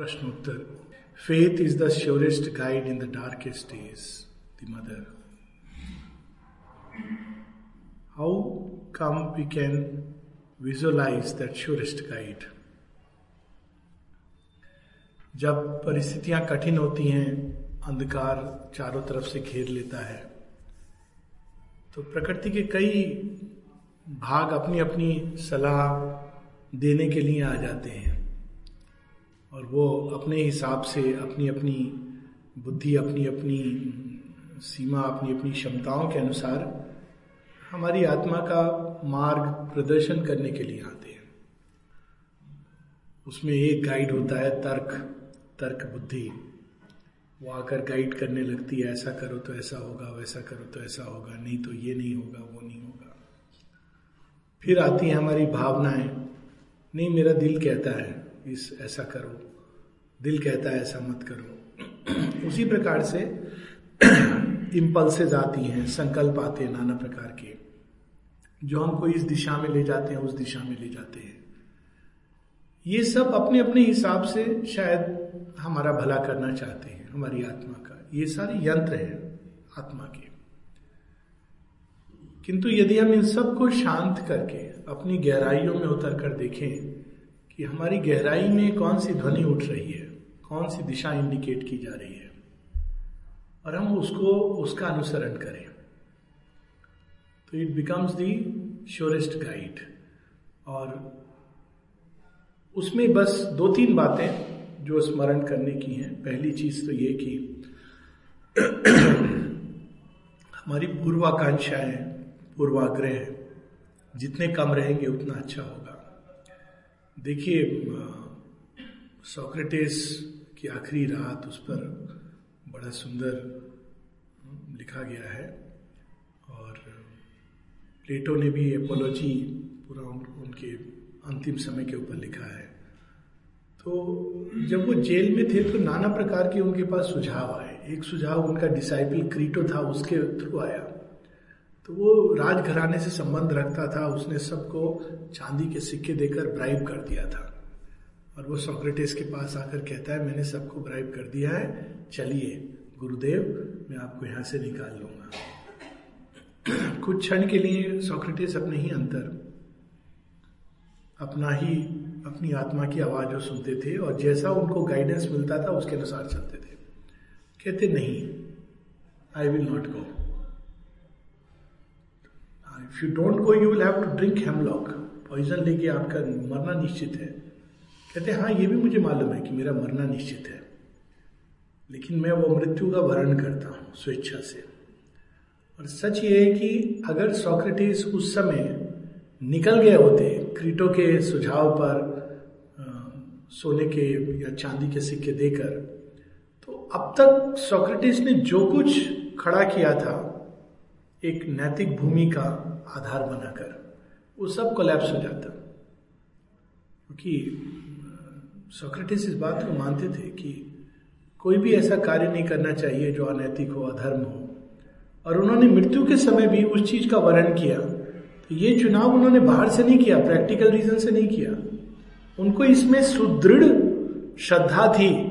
प्रश्नोत्तर। Faith is the surest guide in the darkest days the mother how come we can visualise that surest guide जब परिस्थितियाँ कठिन होती हैं, अंधकार चारों तरफ़ से घेर लेता है तो प्रकृति के कई भाग अपनी अपनी सलाह देने के लिए आ जाते हैं। और वो अपने हिसाब से अपनी अपनी बुद्धि, अपनी अपनी सीमा, अपनी अपनी क्षमताओं के अनुसार हमारी आत्मा का मार्ग प्रदर्शन करने के लिए आते हैं। उसमें एक गाइड होता है, तर्क तर्क बुद्धि। वो आकर गाइड करने लगती है, ऐसा करो तो ऐसा होगा, वैसा करो तो ऐसा होगा, नहीं तो ये नहीं होगा, वो नहीं होगा। फिर आती है हमारी भावनाएँ। नहीं, मेरा दिल कहता है इस, ऐसा करो। दिल कहता है, ऐसा मत करो। उसी प्रकार से इम्पल्सेज आती हैं, संकल्प आते हैं, नाना प्रकार के। जो हमको इस दिशा में ले जाते हैं, उस दिशा में ले जाते हैं। ये सब अपने अपने हिसाब से शायद हमारा भला करना चाहते हैं, हमारी आत्मा का। ये सारे यंत्र है, आत्मा के। किंतु यदि हम इन सबको शांत करके, अपनी गहराइयों में उतर कर देखें कि हमारी गहराई में कौन सी ध्वनि उठ रही है, कौन सी दिशा इंडिकेट की जा रही है। और हम उसको, उसका अनुसरण करें। तो it becomes the surest guide और उसमें बस दो तीन बातें जो स्मरण करने की हैं। पहली चीज़ तो ये कि हमारी पूर्वाकांक्षाएँ, पूर्वाग्रह, जितने कम रहेंगे, उतना अच्छा होगा। देखिए सोक्रेटिस की आखिरी रात उस पर बड़ा सुंदर लिखा गया है और प्लेटो ने भी एपोलॉजी पूरा उन, उनके अंतिम समय के ऊपर लिखा है। तो जब वो जेल में थे तो नाना प्रकार के उनके पास सुझाव आए। एक सुझाव उनका डिसाइपल क्रीटो था उसके थ्रू आया। तो वो राजघराने से संबंध रखता था, उसने सबको चांदी के सिक्के देकर ब्राइब कर दिया था। और वो सोक्रेटिस के पास आकर कहता है, मैंने सबको ब्राइब कर दिया है, चलिए, गुरुदेव, मैं आपको यहाँ से निकाल लूँगा। कुछ क्षण के लिए सोक्रेटिस अपने ही अंतर, अपना ही, अपनी आत्मा की आवाज़ सुनते थे और जैसा उनको गाइडेंस मिलता था, उसके अनुसार चलते थे। कहते, नहीं I will not go if you don't go you will have to drink hemlock poison लेके आपका मरना निश्चित है कहते हाँ ये भी मुझे मालूम है कि मेरा मरना निश्चित है। लेकिन मैं वो मृत्यु का वर्ण करता हूँ स्वेच्छा से। और सच ये है कि अगर सॉक्रेटिस उस समय निकल गए होते, क्रीटो के सुझाव पर सोने के या चांदी के सिक्के देकर तो अब तक सॉक्रेटिस ने जो कुछ खड़ा किया था, एक नैतिक भूमि का आधार बनाकर, वो सब कोलैप्स हो जाता। क्योंकि सोक्रेटिस इस बात को मानते थे कि कोई भी ऐसा कार्य नहीं करना चाहिए जो अनैतिक हो, अधर्म हो। और उन्होंने मृत्यु के समय भी उस चीज़ का वर्णन किया। तो ये चुनाव उन्होंने बाहर से नहीं किया प्रैक्टिकल रीजन से नहीं किया। उनको इसमें सुदृढ़ श्रद्धा थी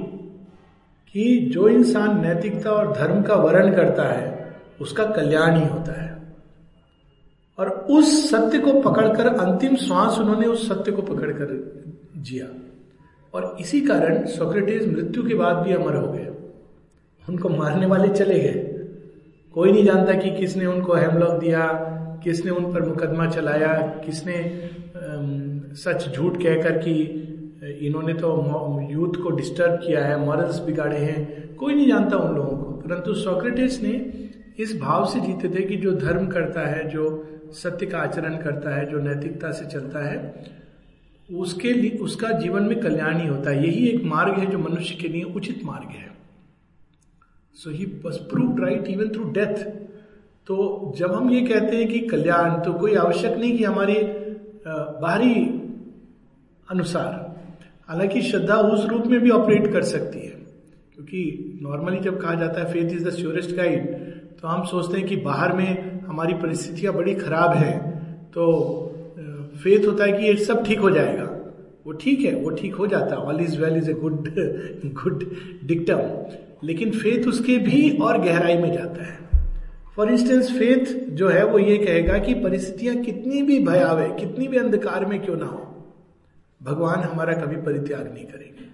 कि जो इंसान नैतिकता और धर्म का वर्ण करता है, उसका कल्याण ही होता है। उस सत्य को पकड़कर अंतिम श्वास उन्होंने उस सत्य को पकड़कर जिया। और इसी कारण सोक्रेटिस मृत्यु के बाद भी अमर हो गए। उनको मारने वाले चले गए। कोई नहीं जानता कि किसने उनको हेमलॉक दिया, किसने उन पर मुकदमा चलाया, किसने सच झूठ कहकर कि इन्होंने तो यूथ को डिस्टर्ब किया है, मॉरल्स बिगाड़े हैं। कोई नहीं जानता उन लोगों को। परंतु सोक्रेटिस ने इस भाव से जीते थे कि जो धर्म करता है, जो सत्य का आचरण करता है, जो नैतिकता से चलता है, उसके लिए, उसका जीवन में कल्याण ही होता है। यही एक मार्ग है जो मनुष्य के लिए उचित मार्ग है। So he prove right even through death तो जब हम ये कहते हैं कि कल्याण तो कोई आवश्यक नहीं कि हमारी बाहरी अनुसार। हालाँकि श्रद्धा उस रूप में भी ऑपरेट कर सकती है। क्योंकि नॉर्मली जब कहा जाता है faith is the surest guide तो हम सोचते हैं कि बाहर में हमारी परिस्थितियाँ बड़ी खराब हैं तो फेथ होता है कि ये सब ठीक हो जाएगा। वो ठीक है, वो ठीक हो जाता है। All is well is a good good dictum लेकिन फेथ उसके भी और गहराई में जाता है। फॉर इंस्टेंस फेथ जो है, वो ये कहेगा कि परिस्थितियाँ कितनी भी भयावह, कितनी भी अंधकार में क्यों ना हो, भगवान हमारा कभी परित्याग नहीं करेंगे।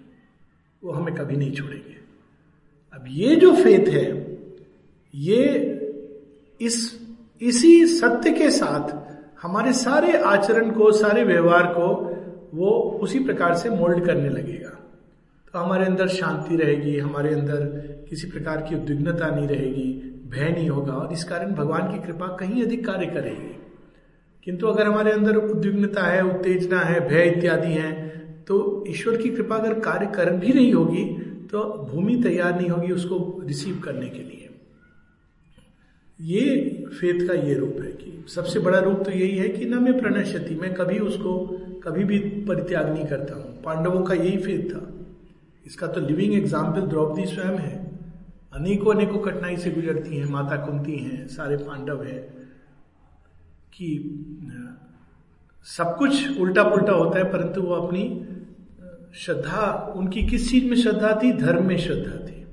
वो हमें कभी नहीं छोड़ेंगे। अब ये जो फेथ है, ये इस इसी सत्य के साथ हमारे सारे आचरण को, सारे व्यवहार को वो उसी प्रकार से मोल्ड करने लगेगा। तो हमारे अंदर शांति रहेगी, हमारे अंदर किसी प्रकार की उद्विग्नता नहीं रहेगी, भय नहीं होगा, और इस कारण भगवान की कृपा कहीं अधिक कार्य करेगी। किंतु अगर हमारे अंदर उद्विग्नता है, उत्तेजना है, भय इत्यादि है तो ईश्वर की कृपा अगर कार्य कर भी रही होगी तो भूमि तैयार नहीं होगी उसको रिसीव करने के लिए। ये फेथ का ये रूप है कि सबसे बड़ा रूप तो यही है कि न मैं प्रणश्यति, मैं कभी उसको कभी भी परित्याग नहीं करता हूँ। पांडवों का यही फेथ था। इसका तो लिविंग एग्ज़ाम्पल द्रौपदी स्वयं है। अनेकों अनेकों कठिनाई से गुजरती हैं, माता कुंती हैं, सारे पांडव हैं कि सब कुछ उल्टा पुल्टा होता है, परंतु वो अपनी श्रद्धा, उनकी किस चीज़ में श्रद्धा थी? धर्म में श्रद्धा थी।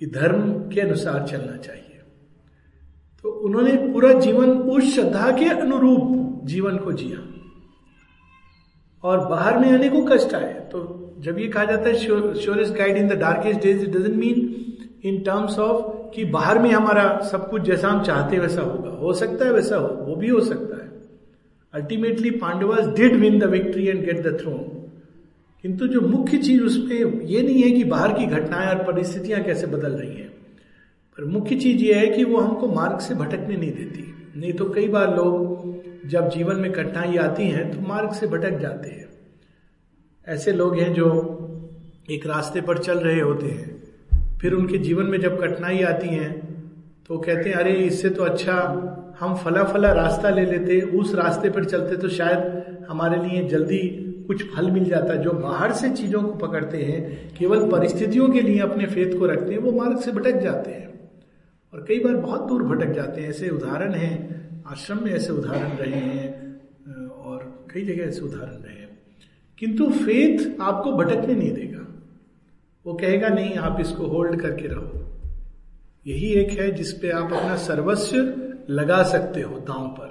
कि धर्म के अनुसार चलना चाहिए। तो उन्होंने पूरा जीवन उस श्रद्धा के अनुरूप जीवन को जिया। और बाहर में आने को कष्ट आए तो जब ये कहा जाता है surest guide in the darkest days it doesn't mean in terms of कि बाहर में हमारा सब कुछ जैसा हम चाहते हैं, वैसा होगा। हो सकता है, वैसा हो, वो भी हो सकता है। Ultimately Pandavas did win the victory and get the throne किंतु जो मुख्य चीज़ उसमें ये नहीं है कि बाहर की घटनाएँ और परिस्थितियाँ कैसे बदल रही हैं। पर मुख्य चीज़ ये है कि वो हमको मार्ग से भटकने नहीं देती। नहीं तो कई बार लोग जब जीवन में कठिनाई आती हैं तो मार्ग से भटक जाते हैं। ऐसे लोग हैं जो एक रास्ते पर चल रहे होते हैं। फिर उनके जीवन में जब कठिनाई आती है तो कहते हैं, अरे, इससे तो अच्छा हम फला फला रास्ता ले लेते, उस रास्ते पर चलते तो शायद हमारे लिए जल्दी कुछ फल मिल जाता। जो बाहर से चीज़ों को पकड़ते हैं, केवल परिस्थितियों के लिए अपने फेत को रखते हैं, वो मार्ग से भटक जाते हैं। और कई बार बहुत दूर भटक जाते हैं, ऐसे उदाहरण हैं, आश्रम में ऐसे उदाहरण रहे हैं और कई जगह ऐसे उदाहरण रहे हैं। किंतु फेथ आपको भटकने नहीं देगा। वो कहेगा, नहीं, आप इसको होल्ड करके रहो। यही एक है जिसपे आप अपना सर्वस्व लगा सकते हो दांव पर।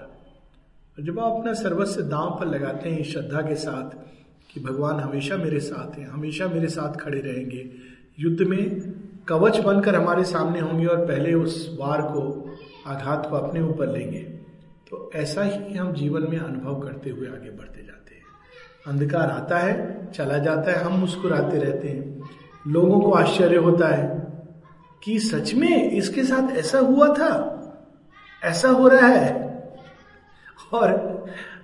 और जब आप अपना सर्वस्व दांव पर लगाते हैं, श्रद्धा के साथ कि भगवान हमेशा मेरे साथ हैं, हमेशा मेरे साथ खड़े रहेंगे, युद्ध में कवच बनकर हमारे सामने होंगे और पहले उस वार को आघात को अपने ऊपर लेंगे। तो ऐसा ही हम जीवन में अनुभव करते हुए आगे बढ़ते जाते हैं। अंधकार आता है, चला जाता है, हम मुस्कुराते रहते हैं। लोगों को आश्चर्य होता है कि सच में इसके साथ ऐसा हुआ था, ऐसा हो रहा है। और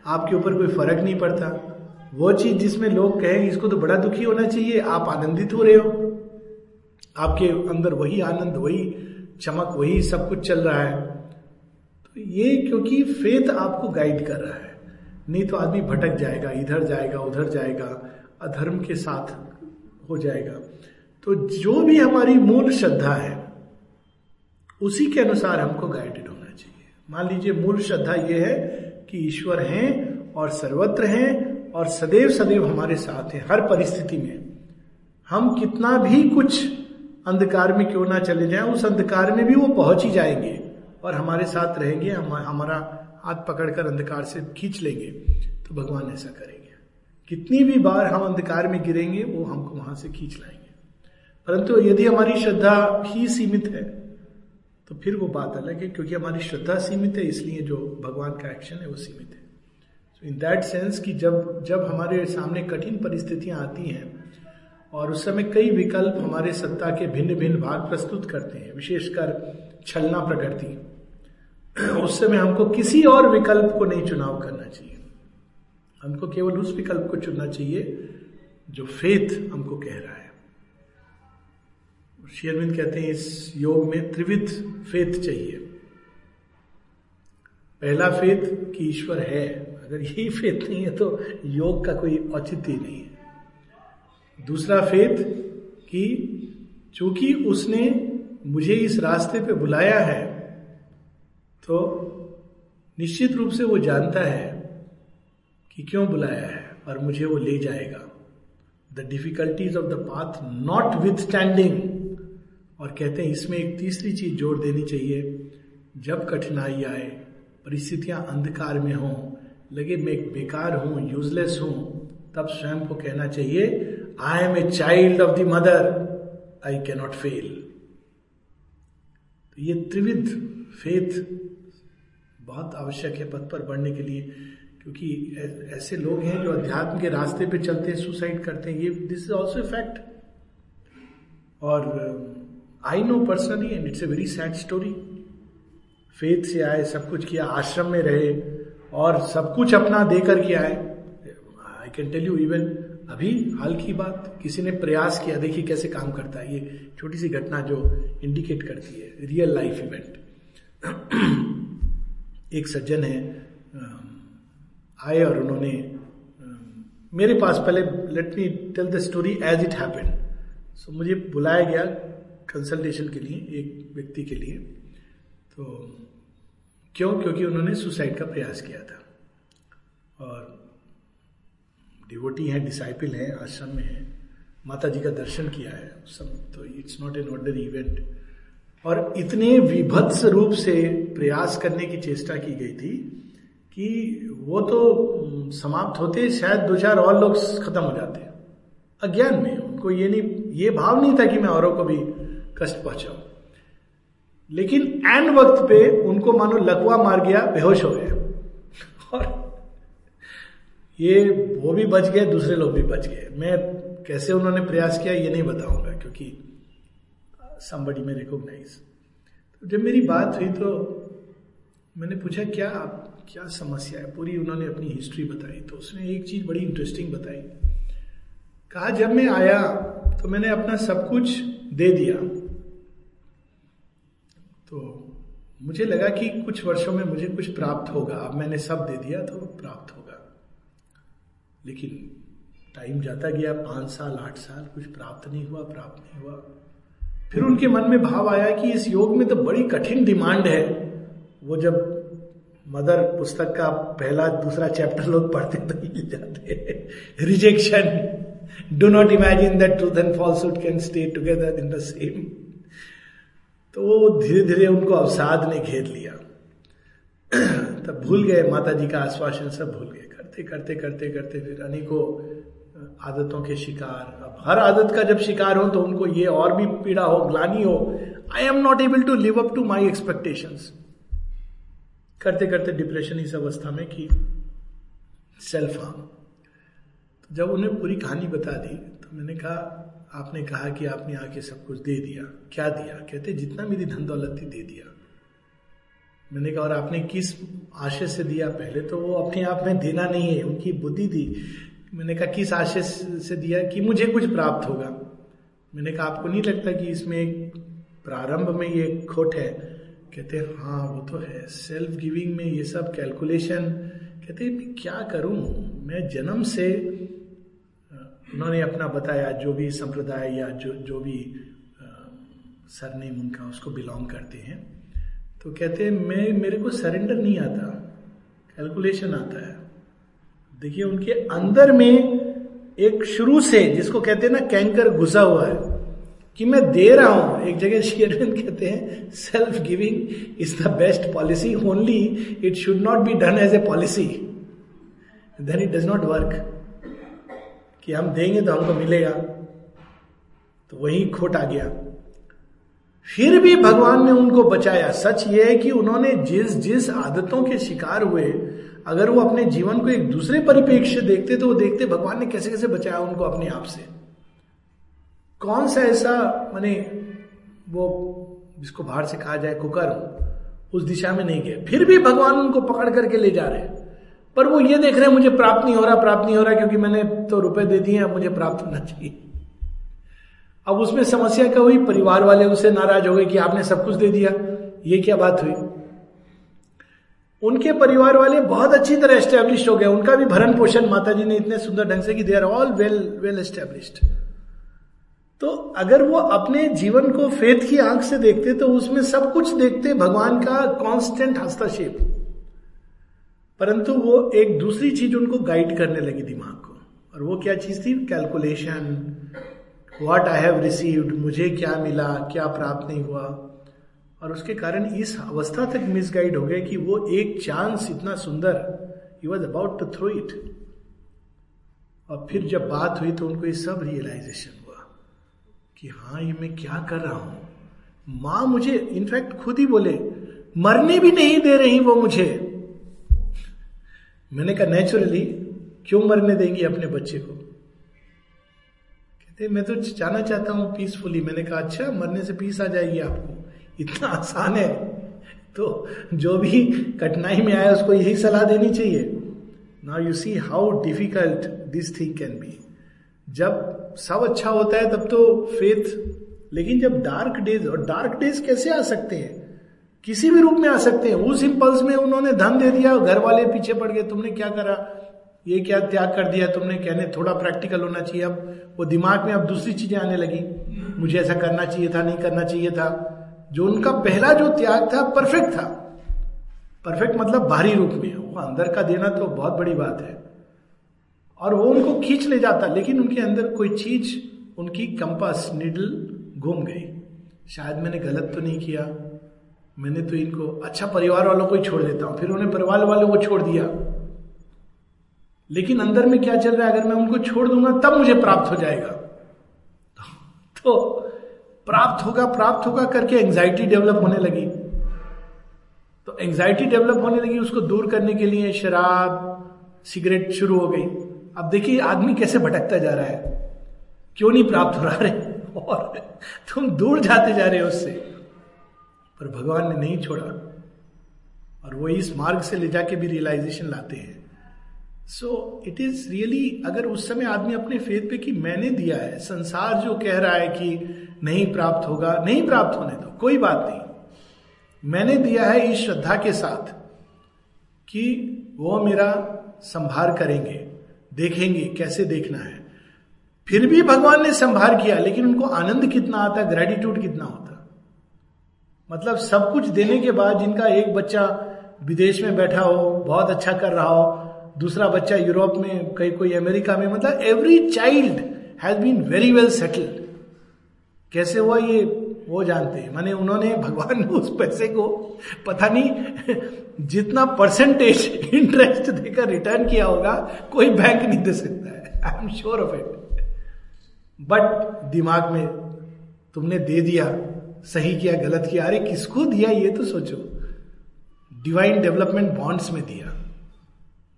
आपके ऊपर कोई फ़र्क नहीं पड़ता। वो चीज़ जिसमें लोग कहें, इसको तो बड़ा दुखी होना चाहिए, आप आनंदित हो रहे हो। आपके अंदर वही आनंद, वही चमक, वही सब कुछ चल रहा है। तो ये क्योंकि फेथ आपको गाइड कर रहा है। नहीं तो आदमी भटक जाएगा, इधर जाएगा, उधर जाएगा, अधर्म के साथ हो जाएगा। तो जो भी हमारी मूल श्रद्धा है, उसी के अनुसार हमको गाइडेड होना चाहिए। मान लीजिए मूल श्रद्धा यह है कि ईश्वर हैं और सर्वत्र हैं और सदैव सदैव हमारे साथ हैं, हर परिस्थिति में। हम कितना भी कुछ अंधकार में क्यों ना चले जाएँ? उस अंधकार में भी वो पहुँच ही जाएँगे और हमारे साथ रहेंगे, हम, हमारा हाथ पकड़कर अंधकार से खींच लेंगे। तो भगवान ऐसा करेंगे। कितनी भी बार हम अंधकार में गिरेंगे, वो हमको वहाँ से खींच लाएँगे। परंतु यदि हमारी श्रद्धा ही सीमित है तो फिर वो बात अलग है, क्योंकि हमारी श्रद्धा सीमित है, इसलिए जो भगवान का एक्शन है, वो सीमित है। इन दैट सेंस कि जब जब हमारे सामने कठिन परिस्थितियाँ आती हैं और उस समय कई विकल्प हमारे सत्ता के भिन्न भिन्न भाग प्रस्तुत करते हैं, विशेषकर छलना प्रकृति। उस समय हमको किसी और विकल्प को नहीं चुनाव करना चाहिए। हमको केवल उस विकल्प को चुनना चाहिए जो फेथ हमको कह रहा है। शेयरविंद कहते हैं, इस योग में त्रिविध फेथ चाहिए। पहला फेथ कि ईश्वर है। अगर यही फेथ नहीं है तो योग का कोई औचित्य नहीं दूसरा फेथ कि चूँकि उसने मुझे इस रास्ते पे बुलाया है तो निश्चित रूप से वो जानता है कि क्यों बुलाया है और मुझे वो ले जाएगा। The difficulties of the path notwithstanding और कहते हैं, इसमें एक तीसरी चीज़ जोड़ देनी चाहिए। जब कठिनाई आए, परिस्थितियाँ अंधकार में हों, लगे मैं बेकार हूँ यूजलेस हूँ, तब स्वयं को कहना चाहिए I am a child of the mother I cannot fail ये त्रिविध फेथ बहुत आवश्यक है पथ पर बढ़ने के लिए, क्योंकि ऐसे लोग हैं जो अध्यात्म के रास्ते पे चलते हैं, सुसाइड करते हैं। ये दिस इज़ ऑल्सो फैक्ट और I know personally and it's a very sad story faith से आए, सब कुछ किया, आश्रम में रहे, और सब कुछ अपना देकर के आए। I can tell you even अभी हाल की बात, किसी ने प्रयास किया, देखिए कैसे काम करता है ये छोटी सी घटना जो इंडिकेट करती है रियल लाइफ इवेंट एक सज्जन है आए और उन्होंने मेरे पास पहले let me tell the story as it happen so मुझे बुलाया गया कंसल्टेशन के लिए, एक व्यक्ति के लिए। तो क्यों? क्योंकि उन्होंने सुसाइड का प्रयास किया था। और डिवोटी हैं डिसाइपल हैं आश्रम में हैं माता जी का दर्शन किया है, सब तो it's not an ordinary event और इतने विभत्स रूप से प्रयास करने की चेष्टा की गई थी कि वो तो समाप्त होते शायद दो चार और लोग खत्म हो जाते अज्ञान में, उनको ये नहीं, ये भाव नहीं था कि मैं औरों को भी कष्ट पहुंचाऊं। लेकिन एंड वक्त पे उनको मानो लकवा मार गया, बेहोश हो गए और ये वो भी बच गए, दूसरे लोग भी बच गए। मैं कैसे उन्होंने प्रयास किया, ये नहीं बताऊँगा क्योंकि समबडी में रिकॉग्नाइज तो जब मेरी बात हुई तो मैंने पूछा, क्या क्या समस्या है? पूरी उन्होंने अपनी हिस्ट्री बताई तो उसने एक चीज़ बड़ी इंटरेस्टिंग बताई। कहा, जब मैं आया तो मैंने अपना सब कुछ दे दिया। तो मुझे लगा कि कुछ वर्षों में मुझे कुछ प्राप्त होगा। अब मैंने सब दे दिया तो प्राप्त होगा लेकिन टाइम जाता गया, पाँच साल, आठ साल, कुछ प्राप्त नहीं हुआ, प्राप्त नहीं हुआ। फिर उनके मन में भाव आया कि इस योग में तो बड़ी कठिन डिमांड है। वो जब मदर पुस्तक का पहला, दूसरा चैप्टर लोग पढ़ते तो हिल जाते rejection do not imagine that truth and falsehood can stay together in the same तो वो धीरे धीरे उनको अवसाद ने घेर लिया। तब भूल गए माता जी का आश्वासन सब भूल गए। करते करते करते करते फिर अनेकों आदतों के शिकार। अब हर आदत का जब शिकार हो तो उनको ये और भी पीड़ा हो, ग्लानी हो I am not able to live up to my expectations करते करते डिप्रेशन इस अवस्था में कि सेल्फ हार्म तो जब उन्हें पूरी कहानी बता दी तो मैंने कहा, आपने कहा कि आपने आके सब कुछ दे दिया। क्या दिया? कहते, जितना मेरी धन दौलत थी, दे दिया। मैंने कहा, और आपने किस आशय से दिया? पहले तो वो अपने आप में देना नहीं है, उनकी बुद्धि थी मैंने कहा, किस आशय से दिया कि मुझे कुछ प्राप्त होगा? मैंने कहा, आपको नहीं लगता कि इसमें प्रारंभ में ये खोट है? कहते हाँ वो तो है। सेल्फ गिविंग में ये सब कैलकुलेशन कहते हैं क्या करूँ? मैं जन्म से उन्होंने अपना बताया, जो भी संप्रदाय या जो जो भी सरनेम उनका, उसको बिलोंग करते हैं। तो कहते हैं, मैं, मेरे को सरेंडर नहीं आता। कैलकुलेशन आता है. देखिए, उनके अंदर में एक शुरू से, जिसको कहते हैं ना कैंकर घुसा हुआ है, कि मैं दे रहा हूँ। एक जगह शेयरविंद कहते हैं self giving is the best policy only it should not be done as a policy then it does not work कि हम देंगे तो हमको मिलेगा। तो वही खोट आ गया। फिर भी भगवान ने उनको बचाया। सच ये है कि उन्होंने जिस जिस आदतों के शिकार हुए, अगर वो अपने जीवन को एक दूसरे परिप्रेक्ष्य देखते तो वो देखते भगवान ने कैसे कैसे बचाया उनको अपने आप से। कौन सा ऐसा, माने, वो, जिसको बाहर से कहा जाए कुकर, उस दिशा में नहीं गए। फिर भी भगवान उनको पकड़ करके ले जा रहे। हैं पर वो ये देख रहे हैं, मुझे प्राप्त नहीं हो रहा, प्राप्त नहीं हो रहा, क्योंकि मैंने तो रुपए दे दिए मुझे प्राप्त होना चाहिए। अब उसमें समस्या क्या हुई? परिवार वाले उसे नाराज़ हो गए कि आपने सब कुछ दे दिया। ये क्या बात हुई? उनके परिवार वाले बहुत अच्छी तरह एस्टेब्लिश हो गए। उनका भी भरण पोषण माता जी ने इतने सुंदर ढंग से कि they are all well well established तो अगर वो अपने जीवन को फेथ की आँख से देखते तो उसमें सब कुछ देखते भगवान का कांस्टेंट हस्तक्षेप। परंतु वो एक दूसरी चीज़ उनको गाइड करने लगी दिमाग को। और वो क्या चीज़ थी? Calculation what I have received मुझे क्या मिला, क्या प्राप्त नहीं हुआ। और उसके कारण इस अवस्था तक मिसगाइड हो गए कि वो एक चांस इतना सुंदर ही was about to throw it और फिर जब बात हुई तो उनको ये सब रियलाइजेशन हुआ कि हाँ ये मैं क्या कर रहा हूँ। माँ मुझे इनफैक्ट खुद ही बोले, मरने भी नहीं दे रही वो मुझे। मैंने कहा नेचुरली क्यों मरने देंगी अपने बच्चे को? कहते मैं तो जाना चाहता हूँ पीसफुली मैंने कहा अच्छा मरने से पीस आ जाएगी आपको। इतना आसान है। तो जो भी कठिनाई में आया, उसको यही सलाह देनी चाहिए। Now you see how difficult this thing can be जब सब अच्छा होता है, तब तो फेथ लेकिन जब डार्क डेज़ और डार्क डेज़ कैसे आ सकते हैं? किसी भी रूप में आ सकते हैं। उस इम्पल्स में उन्होंने धन दे दिया, घर वाले पीछे पड़ गए, तुमने क्या करा? ये क्या त्याग कर दिया तुमने? कहने, थोड़ा प्रैक्टिकल होना चाहिए अब। वो दिमाग में अब दूसरी चीज़ें आने लगी। मुझे ऐसा करना चाहिए था, नहीं करना चाहिए था। जो उनका पहला जो त्याग था परफेक्ट था। परफेक्ट मतलब बाहरी रूप में। वो अंदर का देना तो बहुत बड़ी बात है। और वो उनको खींच ले जाता, लेकिन उनके अंदर कोई चीज़, उनकी कंपास निडल घूम गई। शायद मैंने गलत तो नहीं किया। मैंने तो इनको अच्छा परिवार वालों को ही छोड़ देता हूँ। फिर उन्हें परिवार वालों को छोड़ दिया। लेकिन अंदर में क्या चल रहा है? अगर मैं उनको छोड़ दूँगा, तब मुझे प्राप्त हो जाएगा। तो प्राप्त होगा प्राप्त होगा करके एंजाइटी डेवलप होने लगी। तो एंजाइटी डेवलप होने लगी, उसको दूर करने के लिए शराब, सिगरेट शुरू हो गई। अब देखिए, आदमी कैसे भटकता जा रहा है। क्यों नहीं प्राप्त हो रहा? है और तुम दूर जाते जा रहे हो उससे। पर भगवान ने नहीं छोड़ा। और वो इस मार्ग से ले जाके भी रियलाइजेशन लाते हैं। सो इट इज़ रियली अगर उस समय आदमी अपने फेथ पे कि मैंने दिया है, संसार जो कह रहा है कि नहीं प्राप्त होगा, नहीं प्राप्त होने दो, कोई बात नहीं। मैंने दिया है इस श्रद्धा के साथ कि वो मेरा संभार करेंगे, देखेंगे कैसे देखना है। फिर भी भगवान ने संभार किया, लेकिन उनको आनंद कितना आता ग्रेटिट्यूड कितना होता। मतलब सब कुछ देने के बाद जिनका एक बच्चा विदेश में बैठा हो, बहुत अच्छा कर रहा हो दूसरा बच्चा यूरोप में, कहीं कोई अमेरिका में मतलब every child has been very well settled कैसे हुआ ये? वो जानते हैं। माने उन्होंने भगवान ने उस पैसे को, पता नहीं, जितना परसेंटेज इंटरेस्ट देकर रिटर्न किया होगा, कोई बैंक नहीं दे सकता है। I am sure of it but दिमाग में, तुमने दे दिया, सही किया, गलत किया, अरे किसको दिया ये तो सोचो। डिवाइन डेवलपमेंट बॉन्ड्स में दिया।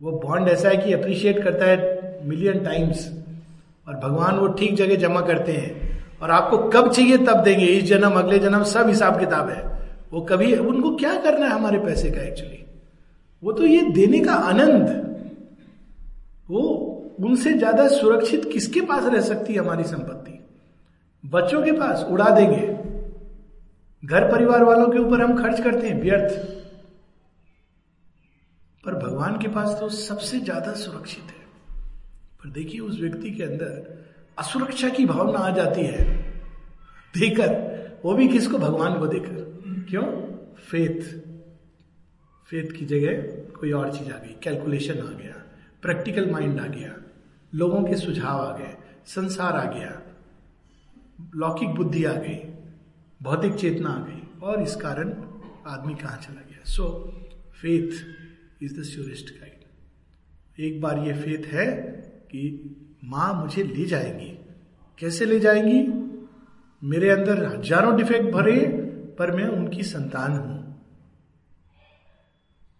वो बॉन्ड ऐसा है कि अप्रिशिएट करता है मिलियन टाइम्स और भगवान वो ठीक जगह जमा करते हैं। और आपको कब चाहिए तब देंगे। इस जन्म, अगले जन्म सब हिसाब किताब है। वो कभी, उनको क्या करना है हमारे पैसे का एक्चुअली वो तो ये देने का आनंद। वो उनसे ज़्यादा सुरक्षित किसके पास रह सकती है हमारी संपत्ति? बच्चों के पास उड़ा देंगे। घर परिवार वालों के ऊपर हम खर्च करते हैं, व्यर्थ। पर भगवान के पास तो सबसे ज़्यादा सुरक्षित है। पर देखिए, उस व्यक्ति के अंदर असुरक्षा की भावना आ जाती है। देकर वो भी किसको? भगवान को देखकर। क्यों? फेथ। फेथ की जगह कोई और चीज़ आ गई। कैलकुलेशन आ गया। प्रैक्टिकल माइंड आ गया। लोगों के सुझाव आ गए। संसार आ गया। लौकिक बुद्धि आ गई। भौतिक चेतना आ गई। और इस कारण आदमी कहाँ चला गया? So faith is the surest guide एक बार ये फेथ है कि माँ मुझे ले जाएँगी। कैसे ले जाएँगी? मेरे अंदर हज़ारों डिफेक्ट भरे, पर मैं उनकी संतान हूँ।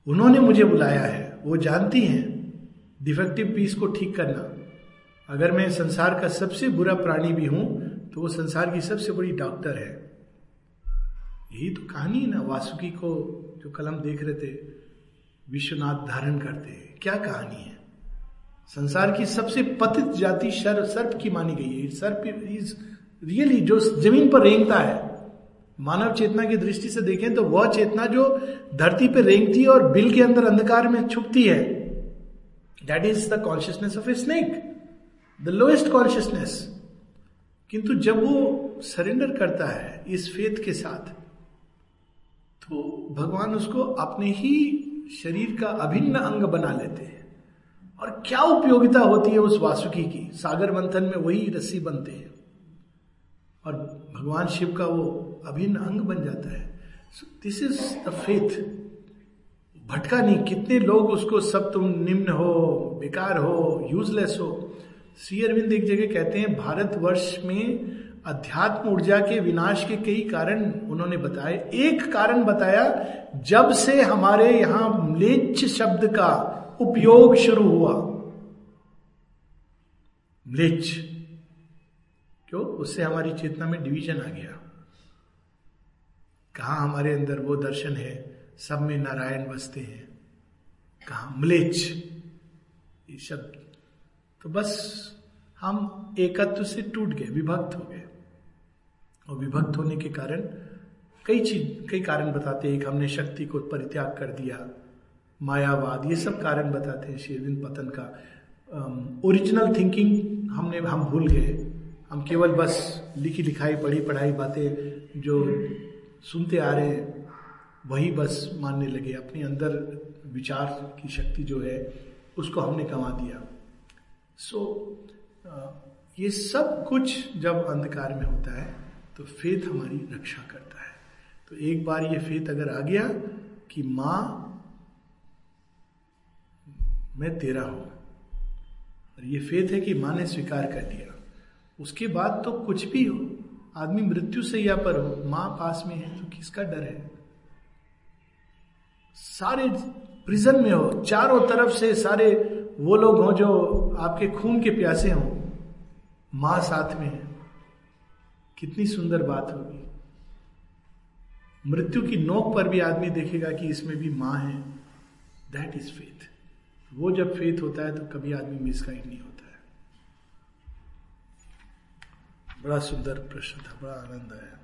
उन्होंने मुझे बुलाया है। वो जानती हैं डिफेक्टिव पीस को ठीक करना। अगर मैं संसार का सबसे बुरा प्राणी भी हूँ तो वो संसार की सबसे बड़ी डॉक्टर है। यही तो कहानी है ना, वासुकी को जो कलम देख रहे थे। विश्वनाथ धारण करते हैं। क्या कहानी है? संसार की सबसे पतित जाति शर, सर्प की मानी गई है। सर्प इज़ रियली जो ज़मीन पर रेंगता है मानव चेतना की दृष्टि से देखें तो वह चेतना जो धरती पर रेंगती है और बिल के अंदर अंधकार में छुपती है that is the consciousness of a snake the lowest consciousness किंतु जब वो सरेंडर करता है इस फेथ के साथ तो भगवान उसको अपने ही शरीर का अभिन्न अंग बना लेते हैं। और क्या उपयोगिता होती है उस वासुकी की? सागर मंथन में वही रस्सी बनते हैं। और भगवान शिव का वो अभिन्न अंग बन जाता है। दिस इज़ द फेथ भटका नहीं, कितने लोग उसको सब तुम निम्न हो, बेकार हो यूजलेस हो। सी अरविंद एक जगह कहते हैं, भारतवर्ष में अध्यात्म ऊर्जा के विनाश के कई कारण उन्होंने बताए। एक कारण बताया, जब से हमारे यहाँ म्लेच्छ शब्द का उपयोग शुरू हुआ। म्लेच्छ। क्यों? उससे हमारी चेतना में डिवीज़न आ गया। कहा हमारे अंदर वो दर्शन है? सब में नारायण बसते हैं। कहा? म्लेच्छ। ये शब्द। तो बस हम एकत्व से टूट गए, विभक्त हो गए। और विभक्त होने के कारण कई चीज़ कई कारण बताते हैं। एक हमने शक्ति को परित्याग कर दिया मायावाद ये सब कारण बताते हैं शेरविंद पतन का। ओरिजिनल थिंकिंग हमने हम भूल गए। हम केवल बस लिखी लिखाई पढ़ी पढ़ाई बातें जो सुनते आ रहे हैं वही बस मानने लगे। अपने अंदर विचार की शक्ति जो है उसको हमने कमा दिया। सो so, ये सब कुछ जब अंधकार में होता है तो फेथ हमारी रक्षा करता है। तो एक बार ये फेथ अगर आ गया कि माँ, मैं तेरा हूँ। और ये फेथ है कि माँ ने स्वीकार कर लिया उसके बाद तो कुछ भी हो, आदमी मृत्यु से या पर हो, माँ पास में है तो किसका डर है? सारे प्रिजन में हो, चारों तरफ़ से सारे वो लोग हों जो आपके खून के प्यासे हों, माँ साथ में है। कितनी सुंदर बात होगी। मृत्यु की नोक पर भी आदमी देखेगा कि इसमें भी माँ है। दैट इज़ फेथ वो जब फेथ होता है तो कभी आदमी मिसगाइड नहीं होता है। बड़ा सुंदर प्रश्न था, बड़ा आनंद आया।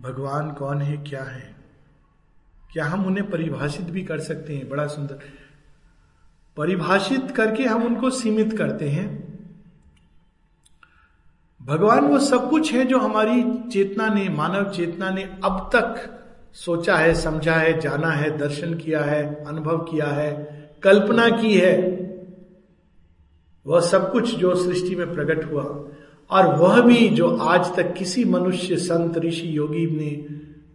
भगवान कौन है, क्या है? क्या हम उन्हें परिभाषित भी कर सकते हैं? बड़ा सुंदर। परिभाषित करके हम उनको सीमित करते हैं। भगवान वो सब कुछ है जो हमारी चेतना ने, मानव चेतना ने अब तक सोचा है, समझा है, जाना है, दर्शन किया है, अनुभव किया है, कल्पना की है। वह सब कुछ जो सृष्टि में प्रकट हुआ और वह भी जो आज तक किसी मनुष्य, संत, ऋषि, योगी ने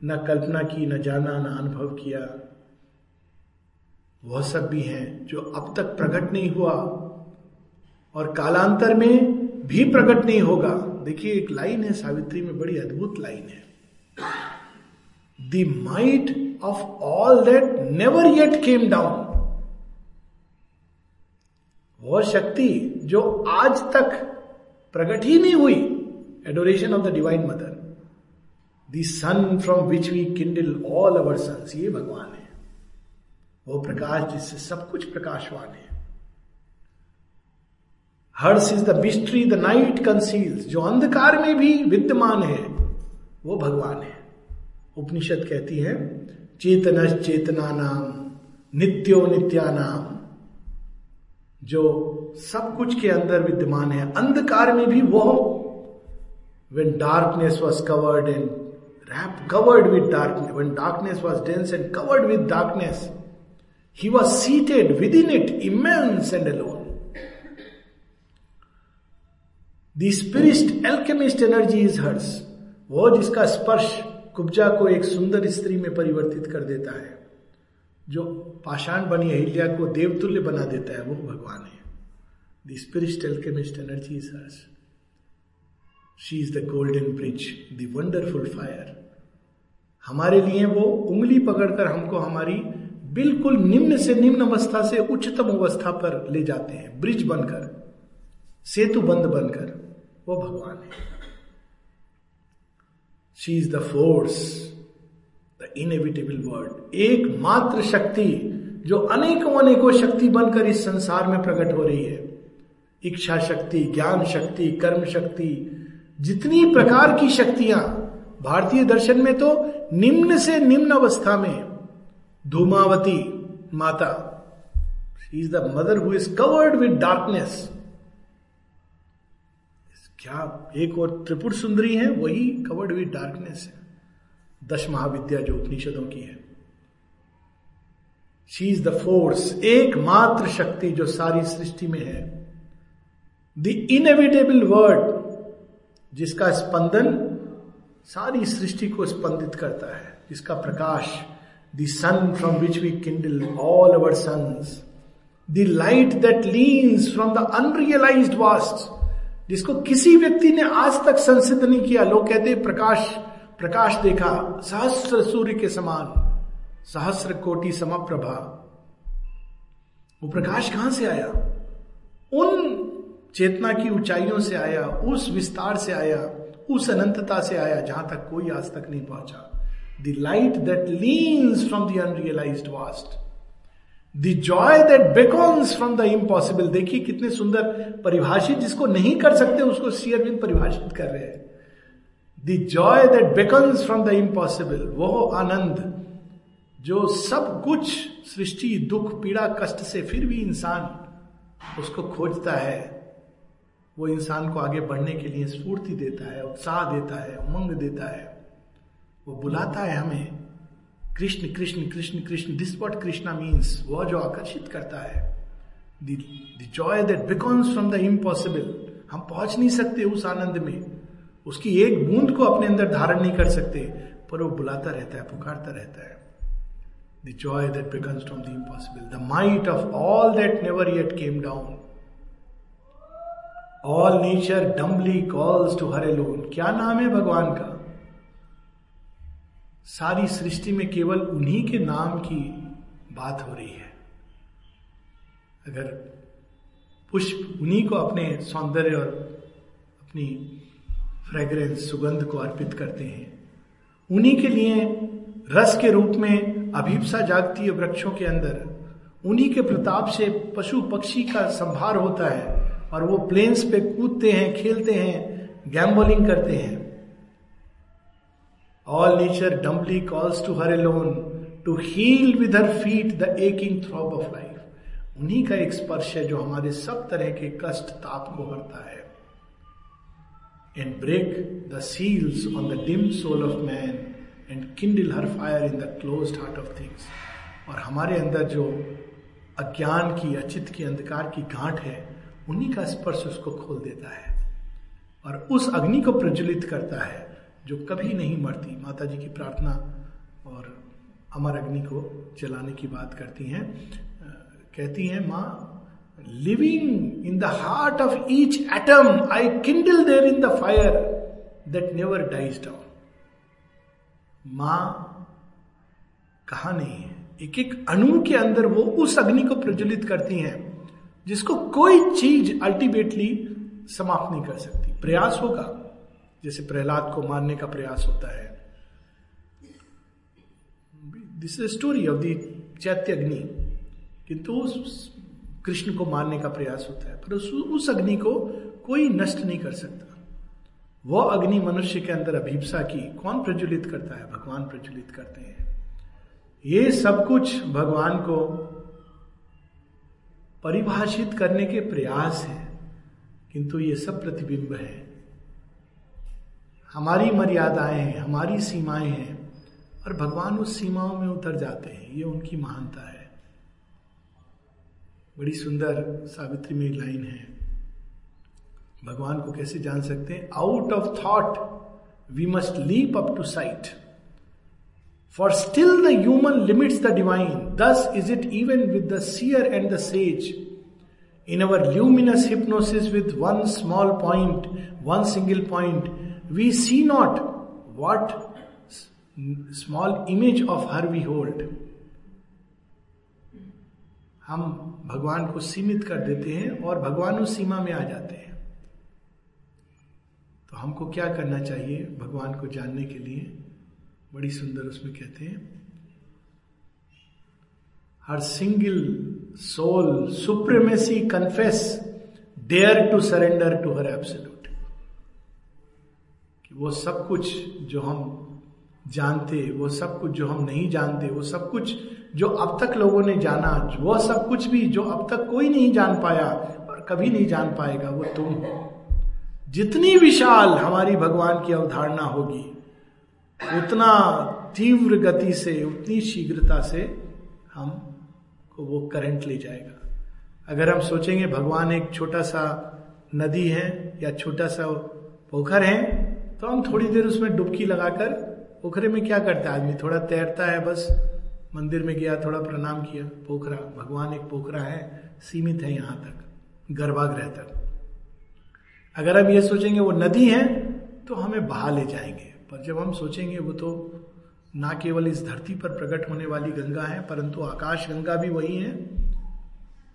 न कल्पना की, न जाना, न अनुभव किया, वह सब भी है जो अब तक प्रकट नहीं हुआ। और कालांतर में भी प्रकट नहीं होगा। देखिए, एक लाइन है, सावित्री में बड़ी अद्भुत लाइन है। The might of all that never yet came down वह शक्ति जो आज तक प्रकट ही नहीं हुई। Adoration of the divine mother the sun from which we kindle all our suns ये भगवान है। वो प्रकाश जिससे सब कुछ प्रकाशवान है। Hers is the mystery the night conceals जो अंधकार में भी विद्यमान है, वो भगवान है। उपनिषद कहती है चेतन चेतना नाम नित्यो नित्या नाम जो सब कुछ के अंदर विद्यमान है, अंधकार में भी वो when darkness was covered and wrap covered with darkness when darkness was dense and covered with darkness he was seated within it immense and the spirit's alchemist energy is hers वो जिसका स्पर्श कुब्जा को एक सुंदर स्त्री में परिवर्तित कर देता है, जो पाषाण बनी अहिल्या को देवतुल्य बना देता है, वो भगवान है। The spirit's alchemist energy is hers she is the golden bridge the wonderful fire हमारे लिए वो उंगली पकड़कर हमको हमारी बिल्कुल निम्न से निम्न अवस्था से उच्चतम अवस्था पर ले जाते हैं ब्रिज बनकर, सेतु बंद बनकर। वो भगवान है। She is the force the inevitable word एकमात्र शक्ति, जो अनेकों अनेकों शक्ति बनकर इस संसार में प्रकट हो रही है। इच्छा शक्ति, ज्ञान शक्ति, कर्म शक्ति, जितनी प्रकार की शक्तियाँ, भारतीय दर्शन में तो निम्न से निम्न अवस्था में। धूमावती माता is the mother who is covered with darkness क्या एक और त्रिपुर सुंदरी है, वही कवर्ड विद डार्कनेस है। दश महाविद्या जो उपनिषदों की है। शी इज़ द फोर्स एकमात्र शक्ति जो सारी सृष्टि में है। द इनएविटेबल वर्ड जिसका स्पंदन सारी सृष्टि को स्पंदित करता है, जिसका प्रकाश the sun from which we kindle all our suns the light that leans from the unrealised vast जिसको किसी व्यक्ति ने आज तक संसिद्ध नहीं किया। लोग कहते प्रकाश प्रकाश देखा सहस्र सूर्य के समान सहस्र कोटि समप्रभा। वो प्रकाश कहाँ से आया? उन चेतना की ऊंचाइयों से आया, उस विस्तार से आया, उस अनंतता से आया, जहाँ तक कोई आज तक नहीं पहुँचा। The light that leans from the unrealised vast the joy that beckons from the impossible देखिए कितने सुंदर परिभाषित जिसको नहीं कर सकते, उसको शेयरविंद परिभाषित कर रहे हैं। The joy that beckons from the impossible वो आनंद, जो सब कुछ, सृष्टि, दुख, पीड़ा, कष्ट से फिर भी इंसान उसको खोजता है, वो इंसान को आगे बढ़ने के लिए स्फूर्ति देता है, उत्साह देता है, उमंग देता है, वो बुलाता है हमें। Krishna Krishna Krishna Krishna this what Krishna means वह जो आकर्षित करता है joy that beckons from the impossible हम पहुँच नहीं सकते उस आनंद में, उसकी एक बूंद को अपने अंदर धारण नहीं कर सकते, पर वो बुलाता रहता है, पुकारता रहता है। The joy that becomes from the impossible the might of all that never yet came down all nature dumbly calls to her alone क्या नाम है भगवान का? सारी सृष्टि में केवल उन्हीं के नाम की बात हो रही है। अगर पुष्प उन्हीं को अपने सौंदर्य और अपनी फ्रेग्रेंस, सुगंध को अर्पित करते हैं, उन्हीं के लिए रस के रूप में अभिप्सा जागती है वृक्षों के अंदर। उन्हीं के प्रताप से पशु पक्षी का संभार होता है और वो प्लेन्स पे कूदते हैं, खेलते हैं गैम्बलिंग करते हैं। All nature dumbly calls to her alone to heal with her feet the aching throb of life. उन्हीं का एक स्पर्श है जो हमारे सब तरह के कष्ट, ताप को हरता है। And break the seals on the dim soul of man and kindle her fire in the closed heart of things और हमारे अंदर जो अज्ञान की, अचित की, अंधकार की गांठ है, उन्हीं का स्पर्श उसको खोल देता है। और उस अग्नि को प्रज्वलित करता है। जो कभी नहीं मरती। माता जी की प्रार्थना और अमर अग्नि को जलाने की बात करती हैं। कहती हैं, माँ living in the heart of each atom I kindle there in the fire that never dies down माँ कहा नहीं है एक एक अणु के अंदर वो उस अग्नि को प्रज्वलित करती हैं, जिसको कोई चीज़ अल्टीमेटली समाप्त नहीं कर सकती। प्रयास होगा। जैसे प्रहलाद को मारने का प्रयास होता है। This is story of the चैत्य अग्नि। किंतु कृष्ण को मारने का प्रयास होता है। पर उस, उस अग्नि को कोई नष्ट नहीं कर सकता। वह अग्नि मनुष्य के अंदर अभिप्सा की कौन प्रज्वलित करता है? भगवान प्रज्वलित करते हैं। ये सब कुछ भगवान को परिभाषित करने के प्रयास है। किंतु ये सब प्रतिबिंब है। हमारी मर्यादाएँ हैं, हमारी सीमाएँ हैं, और भगवान उस सीमाओं में उतर जाते हैं। ये उनकी महानता है। बड़ी सुंदर सावित्री में लाइन है। भगवान को कैसे जान सकते हैं? Out of thought we must leap up to sight for still the human limits the divine thus is it even with the seer and the sage in our luminous hypnosis with one small point one single point we see not what small image of her we hold. हम भगवान को सीमित कर देते हैं और भगवान उस सीमा में आ जाते हैं। तो हमको क्या करना चाहिए भगवान को जानने के लिए? बड़ी सुंदर उसमें कहते हैं, her single soul supremacy confess dare to surrender to her absolute. वो सब कुछ जो हम जानते, वो सब कुछ जो हम नहीं जानते, वो सब कुछ जो अब तक लोगों ने जाना, वो सब कुछ भी जो अब तक कोई नहीं जान पाया और कभी नहीं जान पाएगा, वो तुम हो। जितनी विशाल हमारी भगवान की अवधारणा होगी, उतना तीव्र गति से, उतनी शीघ्रता से हम को वो करंट ले जाएगा। अगर हम सोचेंगे भगवान एक छोटा सा नदी है या छोटा सा पोखर है तो हम थोड़ी देर उसमें डुबकी लगाकर, पोखरे में क्या करता है आदमी? थोड़ा तैरता है बस, मंदिर में गया, थोड़ा प्रणाम किया, पोखरा, भगवान एक पोखरा है, सीमित है यहाँ तक गर्भागृह तक अगर हम ये सोचेंगे वो नदी है तो हमें बहा ले जाएँगे। पर जब हम सोचेंगे, वो तो ना केवल इस धरती पर प्रकट होने वाली गंगा है, परंतु आकाश गंगा भी वही है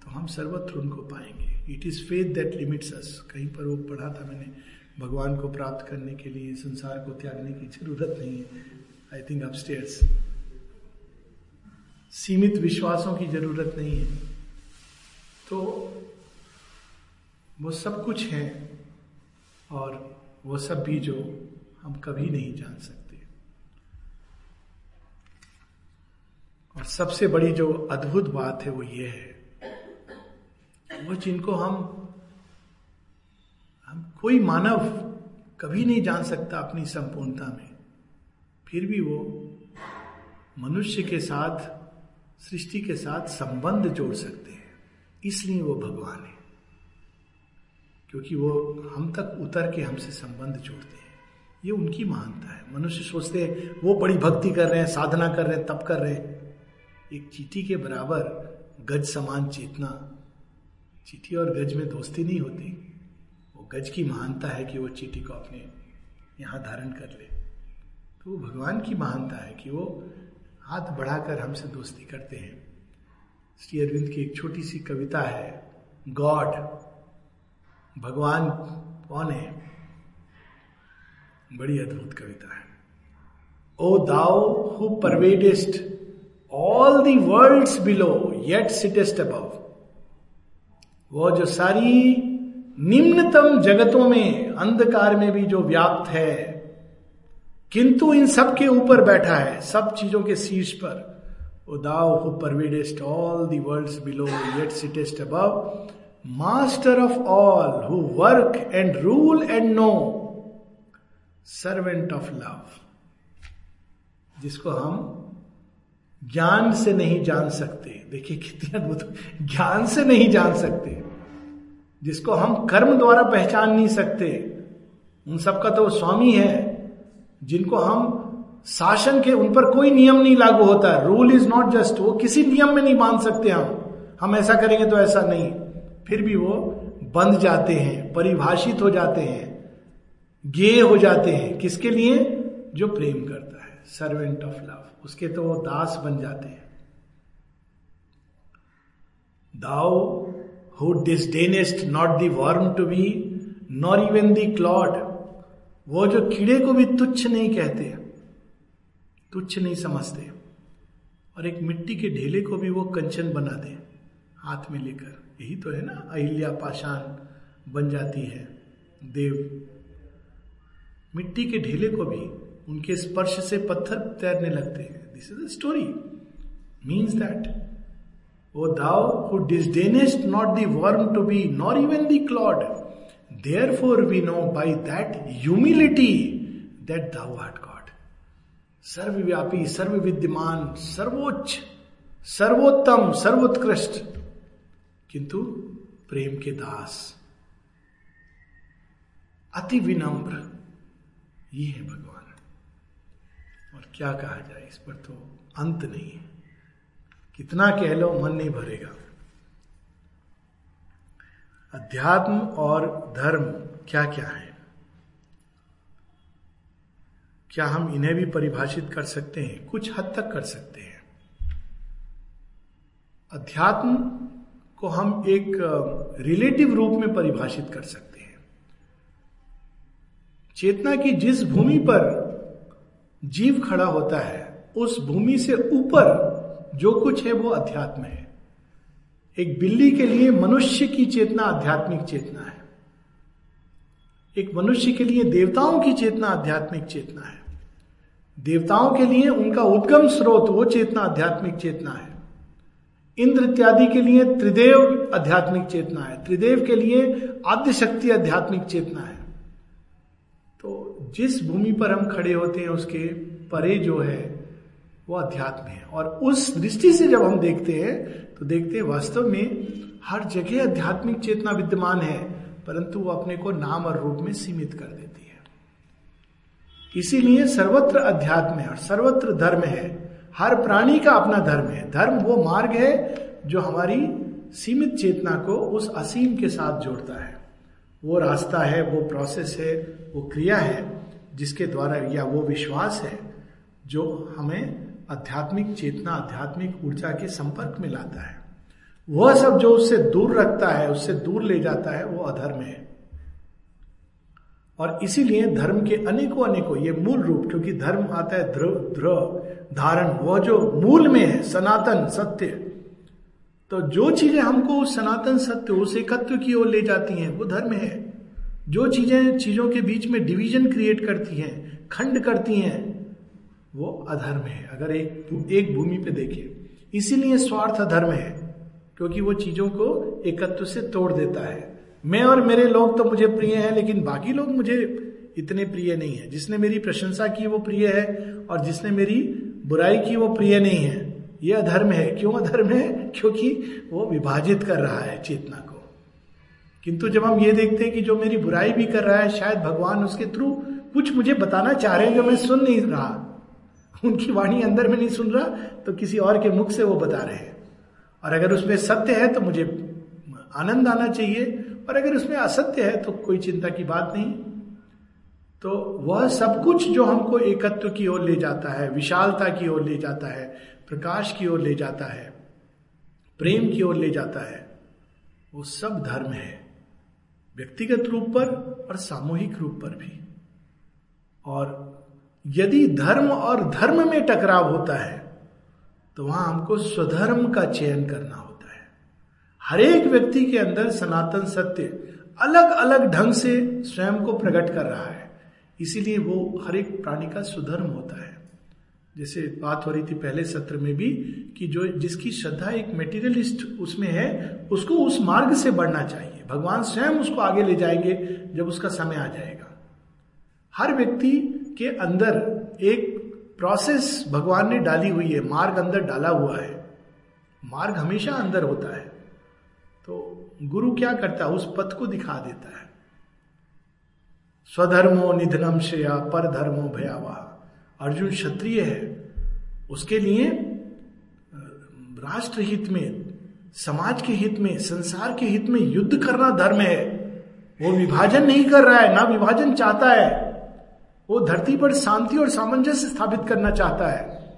तो हम सर्वत्र उनको पाएँगे। It is faith that limits us कहीं पर वो पढ़ा था मैंने भगवान को प्राप्त करने के लिए, संसार को त्यागने की ज़रूरत नहीं है। आई थिंक अपस्टेयर्स सीमित विश्वासों की ज़रूरत नहीं है। तो वो सब कुछ है और वो सब भी जो हम कभी नहीं जान सकते। और सबसे बड़ी जो अद्भुत बात है वो ये है, वो जिनको हम हम कोई मानव कभी नहीं जान सकता अपनी संपूर्णता में। फिर भी वो मनुष्य के साथ, सृष्टि के साथ संबंध जोड़ सकते हैं। इसलिए वो भगवान है। क्योंकि वो हम तक उतर के हमसे संबंध जोड़ते हैं। ये उनकी महानता है। मनुष्य सोचते हैं, वो बड़ी भक्ति कर रहे हैं, साधना कर रहे हैं, तप कर रहे हैं। एक चीटी के बराबर गज समान चेतना। चीटी और गज में दोस्ती नहीं होती। गज की महानता है कि वो चीटी को अपने यहाँ धारण कर ले। तो वो भगवान की महानता है कि वो हाथ बढ़ाकर हमसे दोस्ती करते हैं। श्री अरविंद की एक छोटी सी कविता है, गॉड, भगवान कौन है? बड़ी अद्भुत कविता है। O thou who pervadest all the world below, yet sittest above. वो जो सारी निम्नतम जगतों में, अंधकार में भी जो व्याप्त है, किंतु इन सब के ऊपर बैठा है, सब चीज़ों के शीर्ष पर। Thou who pervadest all the world below yet sittest above master of all who work and rule and know servant of love जिसको हम ज्ञान से नहीं जान सकते। देखिए कितनी अद्भुत ज्ञान से नहीं जान सकते। जिसको हम कर्म द्वारा पहचान नहीं सकते, उन सबका तो स्वामी है, जिनको हम शासन के उन पर कोई नियम नहीं लागू होता। रूल इज़ नॉट जस्ट वो किसी नियम में नहीं बाँध सकते हम। हम ऐसा करेंगे तो ऐसा नहीं। फिर भी वो बंध जाते हैं, परिभाषित हो जाते हैं गे हो जाते हैं। किसके लिए? जो प्रेम करता है सर्वेंट ऑफ़ लव उसके तो वो दास बन जाते हैं। Thou who disdainest not the worm to be nor even the clod वो जो कीड़े को भी तुच्छ नहीं कहते तुच्छ नहीं समझते और एक मिट्टी के ढेले को भी वो कंचन बना दे हाथ में लेकर। यही तो है ना, अहिल्या पाषाण बन जाती है, देव। मिट्टी के ढेले को भी उनके स्पर्श से पत्थर तैरने लगते हैं। This is a story means that thou who disdainest not the worm to be nor even the clod therefore we know by that humility that thou art God सर्वव्यापी सर्व विद्यमान सर्वोच्च सर्वोत्तम सर्वोत्कृष्ट किंतु प्रेम के दास अति विनम्र ये है भगवान और क्या कहा जाए इस पर तो अंत नहीं है कितना कह लो, मन नहीं भरेगा। अध्यात्म और धर्म क्या क्या है? क्या हम इन्हें भी परिभाषित कर सकते हैं? कुछ हद तक कर सकते हैं। अध्यात्म को हम एक रिलेटिव रूप में परिभाषित कर सकते हैं। चेतना की जिस भूमि पर जीव खड़ा होता है, उस भूमि से ऊपर जो कुछ है वो अध्यात्म है। एक बिल्ली के लिए मनुष्य की चेतना आध्यात्मिक चेतना है। एक मनुष्य के लिए देवताओं की चेतना आध्यात्मिक चेतना है। देवताओं के लिए उनका उद्गम स्रोत वो चेतना आध्यात्मिक चेतना है। इंद्र इत्यादि के लिए त्रिदेव आध्यात्मिक चेतना है। त्रिदेव के लिए आद्य शक्ति आध्यात्मिक चेतना है। तो जिस भूमि पर हम खड़े होते हैं, उसके परे जो है वो अध्यात्म है। और उस दृष्टि से जब हम देखते हैं तो देखते हैं वास्तव में हर जगह आध्यात्मिक चेतना विद्यमान है, परंतु वो अपने को नाम और रूप में सीमित कर देती है। इसीलिए सर्वत्र अध्यात्म है और सर्वत्र धर्म है। हर प्राणी का अपना धर्म है। धर्म वो मार्ग है जो हमारी सीमित चेतना को उस असीम के साथ जोड़ता है। वो रास्ता है, वो प्रोसेस है, वो क्रिया है, जिसके द्वारा या वो विश्वास है, जो हमें आध्यात्मिक चेतना, आध्यात्मिक ऊर्जा के संपर्क में लाता है। वह सब जो उससे दूर रखता है, उससे दूर ले जाता है, वो अधर्म है। और इसीलिए धर्म के अनेकों अनेकों ये मूल रूप, क्योंकि धर्म आता है ध्रुव ध्रुव, धारण, वह जो मूल में है, सनातन, सत्य। तो जो चीज़ें हमको उस सनातन, सत्य, उस एकत्व की ओर ले जाती हैं, वो धर्म है। जो चीज़ें, चीज़ों के बीच में डिवीज़न क्रिएट करती हैं, खंड करती हैं वो अधर्म है। अगर एक एक भूमि पे देखें, इसीलिए स्वार्थ अधर्म है, क्योंकि वो चीज़ों को एकत्व से तोड़ देता है। मैं और मेरे लोग तो मुझे प्रिय हैं, लेकिन बाकी लोग मुझे इतने प्रिय नहीं है। जिसने मेरी प्रशंसा की वो प्रिय है, और जिसने मेरी बुराई की वो प्रिय नहीं है। ये अधर्म है। क्यों अधर्म है? क्योंकि वो विभाजित कर रहा है चेतना को। किंतु जब हम ये देखते हैं कि जो मेरी बुराई भी कर रहा है, शायद भगवान उसके थ्रू कुछ मुझे बताना चाह रहे हैं जो मैं सुन नहीं रहा। उनकी वाणी अंदर में नहीं सुन रहा तो किसी और के मुख से वो बता रहे हैं। और अगर उसमें सत्य है तो मुझे आनंद आना चाहिए। और अगर उसमें असत्य है तो कोई चिंता की बात नहीं। तो वह सब कुछ जो हमको एकत्व की ओर ले जाता है, विशालता की ओर ले जाता है, प्रकाश की ओर ले जाता है, प्रेम की ओर ले जाता है, वो सब धर्म है। व्यक्तिगत रूप पर और सामूहिक रूप पर भी। और यदि धर्म और धर्म में टकराव होता है तो वहाँ हमको स्वधर्म का चयन करना होता है। हर एक व्यक्ति के अंदर सनातन सत्य अलग अलग ढंग से स्वयं को प्रकट कर रहा है। इसीलिए वो हर एक प्राणी का सुधर्म होता है। जैसे बात हो रही थी पहले सत्र में भी कि जो जिसकी श्रद्धा एक मेटीरियलिस्ट उसमें है, उसको उस मार्ग से बढ़ना चाहिए। भगवान स्वयं उसको आगे ले जाएँगे जब उसका समय आ जाएगा। हर व्यक्ति के अंदर एक प्रोसेस भगवान ने डाली हुई है, मार्ग अंदर डाला हुआ है। मार्ग हमेशा अंदर होता है। तो गुरु क्या करता है? उस पथ को दिखा देता है। स्वधर्मो निधनम श्रेया पर धर्मो भयावाह। अर्जुन क्षत्रिय है। उसके लिए राष्ट्र हित में, समाज के हित में, संसार के हित में युद्ध करना धर्म है। वो विभाजन नहीं कर रहा है, ना विभाजन चाहता है। वो धरती पर शांति और सामंजस्य स्थापित करना चाहता है।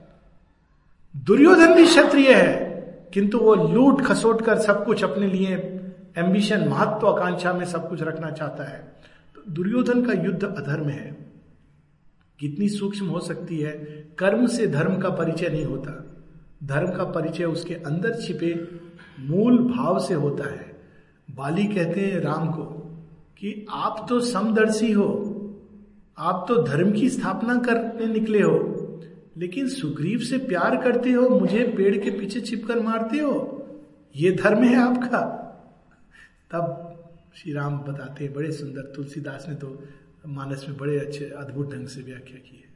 दुर्योधन भी क्षत्रिय है, किंतु वो लूट खसोट कर सब कुछ अपने लिए एम्बिशन महत्वाकांक्षा में सब कुछ रखना चाहता है। तो दुर्योधन का युद्ध अधर्म है। कितनी सूक्ष्म हो सकती है, कर्म से धर्म का परिचय नहीं होता। धर्म का परिचय उसके अंदर छिपे मूल भाव से होता है। बाली कहते हैं राम को कि आप तो समदर्शी हो आप तो धर्म की स्थापना करने निकले हो, लेकिन सुग्रीव से प्यार करते हो, मुझे पेड़ के पीछे छिपकर मारते हो? ये धर्म है आपका। तब श्री राम बताते हैं बड़े सुंदर, तुलसीदास ने तो मानस में बड़े अच्छे, अद्भुत ढंग से व्याख्या की है,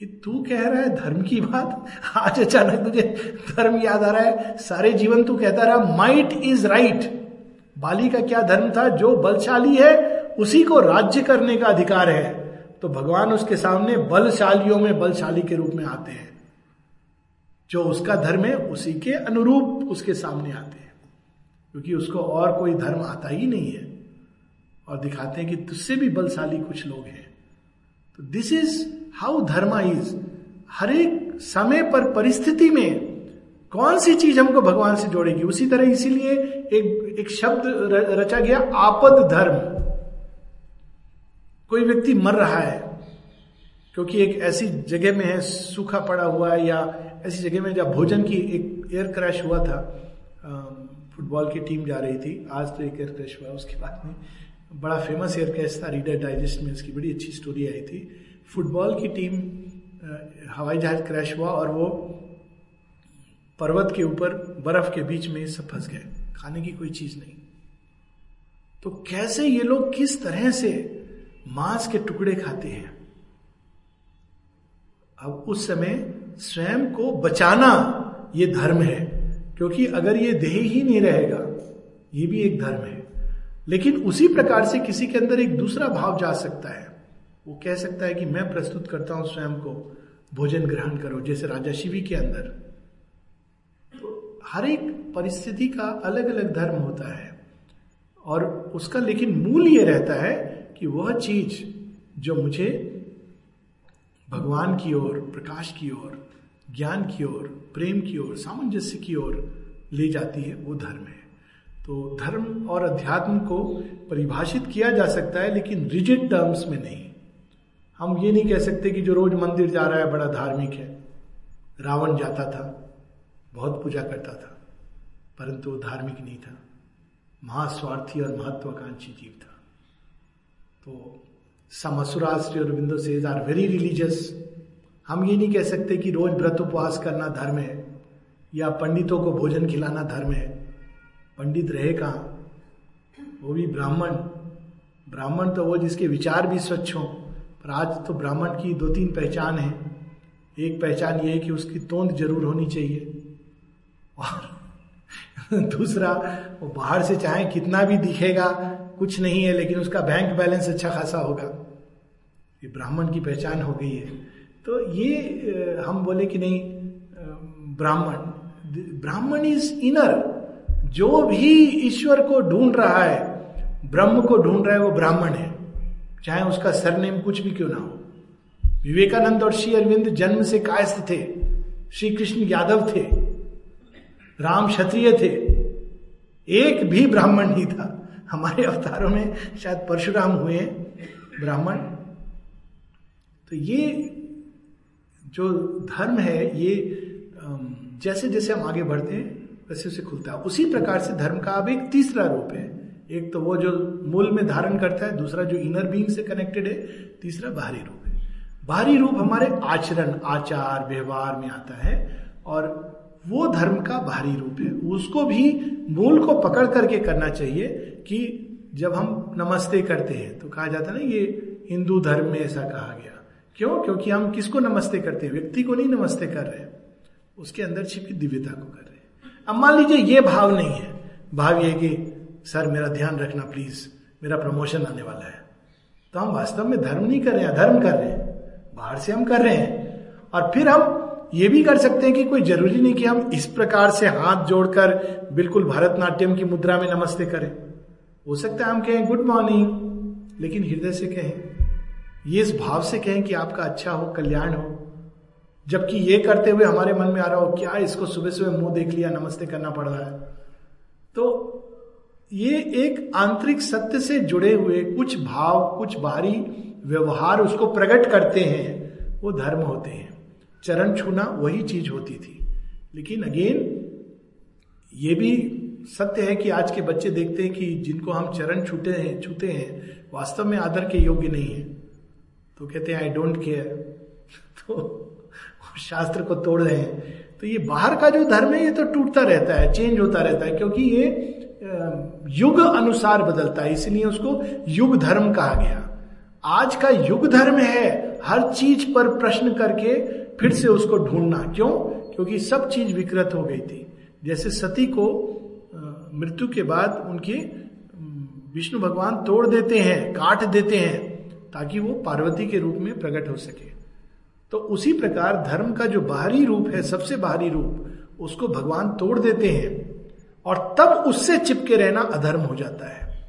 कि तू कह रहा है धर्म की बात? आज अचानक तुझे धर्म याद आ रहा है, सारे जीवन तू कहता रहा माइट इज़ राइट बाली का क्या धर्म था? जो बलशाली है, उसी को राज्य करने का अधिकार है। तो भगवान उसके सामने बलशालियों में, बलशाली के रूप में आते हैं। जो उसका धर्म है, उसी के अनुरूप उसके सामने आते हैं। क्योंकि उसको और कोई धर्म आता ही नहीं है। और दिखाते हैं कि तुझसे भी बलशाली कुछ लोग हैं। तो this is how dharma is हर एक समय पर परिस्थिति में कौन सी चीज़ हमको भगवान से जोड़ेगी? उसी तरह इसीलिए एक एक शब्द रचा गया, आपद धर्म। कोई व्यक्ति मर रहा है, क्योंकि एक ऐसी जगह में है, सूखा पड़ा हुआ है, या ऐसी जगह में जब भोजन की एक एयर क्रैश हुआ था फुटबॉल की टीम जा रही थी, आज तो एक एयर क्रैश हुआ उसके बाद में। बड़ा फ़ेमस एयर क्रैश था रीडर डाइजेस्ट में इसकी बड़ी अच्छी स्टोरी आई थी। फुटबॉल की टीम हवाई जहाज़ क्रैश हुआ और वो पर्वत के ऊपर, बर्फ़ के बीच में सब फंस गए। खाने की कोई चीज़ नहीं। तो कैसे ये लोग किस तरह से मांस के टुकड़े खाते हैं। अब उस समय स्वयं को बचाना ये धर्म है, क्योंकि अगर ये देह ही नहीं रहेगा, ये भी एक धर्म है। लेकिन उसी प्रकार से किसी के अंदर एक दूसरा भाव जा सकता है। वो कह सकता है कि मैं प्रस्तुत करता हूँ स्वयं को, भोजन ग्रहण करो, जैसे राजा शिवी के अंदर। तो हर एक परिस्थिति का अलग अलग धर्म होता है। और उसका लेकिन मूल ये रहता है कि वह चीज़ जो मुझे भगवान की ओर, प्रकाश की ओर, ज्ञान की ओर, प्रेम की ओर, सामंजस्य की ओर ले जाती है, वो धर्म है। तो धर्म और अध्यात्म को परिभाषित किया जा सकता है, लेकिन रिजिड टर्म्स में नहीं। हम ये नहीं कह सकते कि जो रोज मंदिर जा रहा है, बड़ा धार्मिक है। रावण जाता था, बहुत पूजा करता था, परंतु वो धार्मिक नहीं था। महास्वार्थी और महत्वाकांक्षी जीव था। तो समसुराश्री और बिंदु से आर वेरी रिलीजियस हम ये नहीं कह सकते कि रोज व्रत उपवास करना धर्म है, या पंडितों को भोजन खिलाना धर्म है। पंडित रहे कहाँ? वो भी ब्राह्मण। ब्राह्मण तो वो जिसके विचार भी स्वच्छ हों, पर आज तो ब्राह्मण की दो तीन पहचान है। एक पहचान ये है कि उसकी तोंद ज़रूर होनी चाहिए। और दूसरा, वो बाहर से चाहे कितना भी दिखेगा, कुछ नहीं है, लेकिन उसका बैंक बैलेंस अच्छा खासा होगा। ये ब्राह्मण की पहचान हो गई है। तो ये हम बोले कि नहीं ब्राह्मण। ब्राह्मण इज़ इनर जो भी ईश्वर को ढूंढ रहा है, ब्रह्म को ढूंढ रहा है, वो ब्राह्मण है। चाहे उसका सरनेम कुछ भी क्यों ना हो। विवेकानंद और श्री अरविंद जन्म से कायस्थ थे। श्री कृष्ण यादव थे। राम क्षत्रिय थे। एक भी ब्राह्मण नहीं था। हमारे अवतारों में शायद परशुराम हुए ब्राह्मण। तो ये जो धर्म है, ये जैसे जैसे हम आगे बढ़ते हैं, वैसे वैसे खुलता है। उसी प्रकार से धर्म का अब एक तीसरा रूप है। एक तो वो जो मूल में धारण करता है, दूसरा जो इनर बीइंग से कनेक्टेड है, तीसरा बाहरी रूप है। बाहरी रूप हमारे आचरण, आचार, व्यवहार में आता है और वो धर्म का बाहरी रूप है। उसको भी मूल को पकड़ करके करना चाहिए कि जब हम नमस्ते करते हैं तो कहा जाता है ना, ये हिंदू धर्म में ऐसा कहा गया। क्यों? क्योंकि हम किसको नमस्ते करते हैं? व्यक्ति को नहीं नमस्ते कर रहे उसके अंदर छिपी दिव्यता को कर रहे हैं। अब मान लीजिए ये भाव नहीं है। भाव ये कि, सर, मेरा ध्यान रखना, प्लीज़। मेरा प्रमोशन आने वाला है। तो हम वास्तव में धर्म नहीं कर रहे हैं धर्म कर रहे हैं। बाहर से हम कर रहे हैं। और फिर हम ये भी कर सकते हैं कि कोई ज़रूरी नहीं कि हम इस प्रकार से हाथ जोड़कर बिल्कुल भरतनाट्यम की मुद्रा में नमस्ते करें। हो सकता है हम कहें, गुड मॉर्निंग, लेकिन हृदय से कहें, ये इस भाव से कहें कि आपका अच्छा हो, कल्याण हो, जबकि ये करते हुए हमारे मन में आ रहा हो, क्या इसको सुबह सुबह मुँह देख लिया, नमस्ते करना पड़ रहा है? तो ये एक आंतरिक सत्य से जुड़े हुए कुछ भाव, कुछ बाहरी व्यवहार उसको प्रकट करते हैं, वो धर्म होते हैं। चरण छूना वही चीज़ होती थी। लेकिन अगेन ये भी सत्य है कि आज के बच्चे देखते हैं कि जिनको हम चरण छूटे हैं, छूते हैं, वास्तव में आदर के योग्य नहीं है। तो कहते हैं आई डोंट केयर तो शास्त्र को तोड़ रहे हैं। तो ये बाहर का जो धर्म है, ये तो टूटता रहता है चेंज होता रहता है, क्योंकि ये युग अनुसार बदलता है, इसलिए उसको युग धर्म कहा गया। आज का युग धर्म है, हर चीज़ पर प्रश्न करके फिर से उसको ढूंढना। क्यों? क्योंकि सब चीज़ विकृत हो गई थी। जैसे सती को मृत्यु के बाद उनके विष्णु भगवान तोड़ देते हैं, काट देते हैं, ताकि वो पार्वती के रूप में प्रकट हो सके। तो उसी प्रकार धर्म का जो बाहरी रूप है, सबसे बाहरी रूप, उसको भगवान तोड़ देते हैं और तब उससे चिपके रहना अधर्म हो जाता है।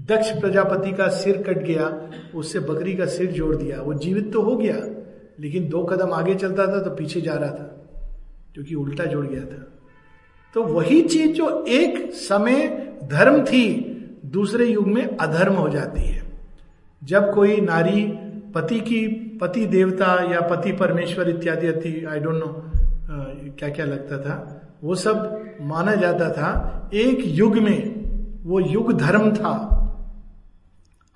दक्ष प्रजापति का सिर कट गया, उससे बकरी का सिर जोड़ दिया, वो जीवित तो हो गया। लेकिन दो कदम आगे चलता था तो पीछे जा रहा था, क्योंकि उल्टा जुड़ गया था। तो वही चीज़ जो एक समय धर्म थी, दूसरे युग में अधर्म हो जाती है। जब कोई नारी पति की, पति देवता या पति परमेश्वर इत्यादि आई डोंट नो क्या क्या लगता था, वो सब माना जाता था, एक युग में वो युग धर्म था।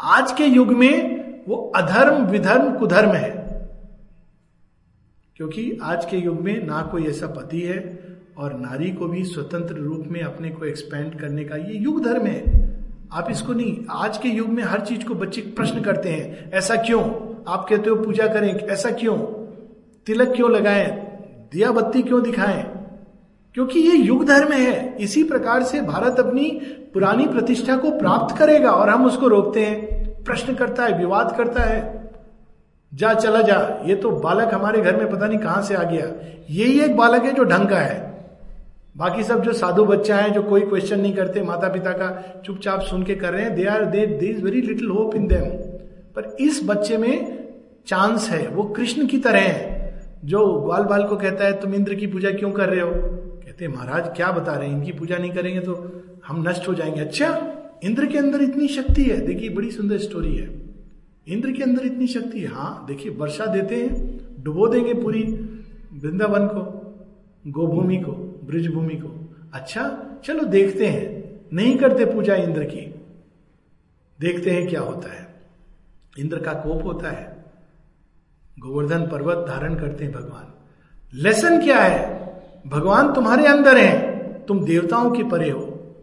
आज के युग में वो अधर्म, विधर्म, कुधर्म है। क्योंकि आज के युग में ना कोई ऐसा पति है और नारी को भी स्वतंत्र रूप में अपने को एक्सपेंड करने का ये युग धर्म है। आप इसको नहीं, आज के युग में हर चीज़ को बच्चे प्रश्न करते हैं, ऐसा क्यों? आप कहते हो पूजा करें, ऐसा क्यों? तिलक क्यों लगाएँ? दिया बत्ती क्यों दिखाएँ? क्योंकि ये युग धर्म है। इसी प्रकार से भारत अपनी पुरानी प्रतिष्ठा को प्राप्त करेगा और हम उसको रोकते हैं। प्रश्न करता है, विवाद करता है। जा, चला जा। ये तो बालक हमारे घर में पता नहीं कहाँ से आ गया। यही एक बालक है जो ढंग का है। बाकी सब जो साधु बच्चा है, जो कोई क्वेश्चन नहीं करते माता पिता का चुपचाप सुन के कर रहे हैं they are they is very little hope in them पर इस बच्चे में चांस है। वो कृष्ण की तरह है। जो ग्वाल बाल को कहता है, तुम इंद्र की पूजा क्यों कर रहे हो? कहते महाराज, क्या बता रहे हैं? इनकी पूजा नहीं करेंगे तो हम नष्ट हो जाएँगे। अच्छा इंद्र के अंदर इतनी शक्ति है। देखिए, बड़ी सुंदर स्टोरी है। इंद्र के अंदर इतनी शक्ति हाँ। देखिए, वर्षा देते हैं, डुबो देंगे पूरी वृंदावन को, गोभूमि को, ब्रिजभूमि को। अच्छा चलो देखते हैं। नहीं करते पूजा इंद्र की। देखते हैं क्या होता है। इंद्र का कोप होता है। गोवर्धन पर्वत धारण करते हैं भगवान। लेसन क्या है? भगवान तुम्हारे अंदर है। तुम देवताओं के परे हो।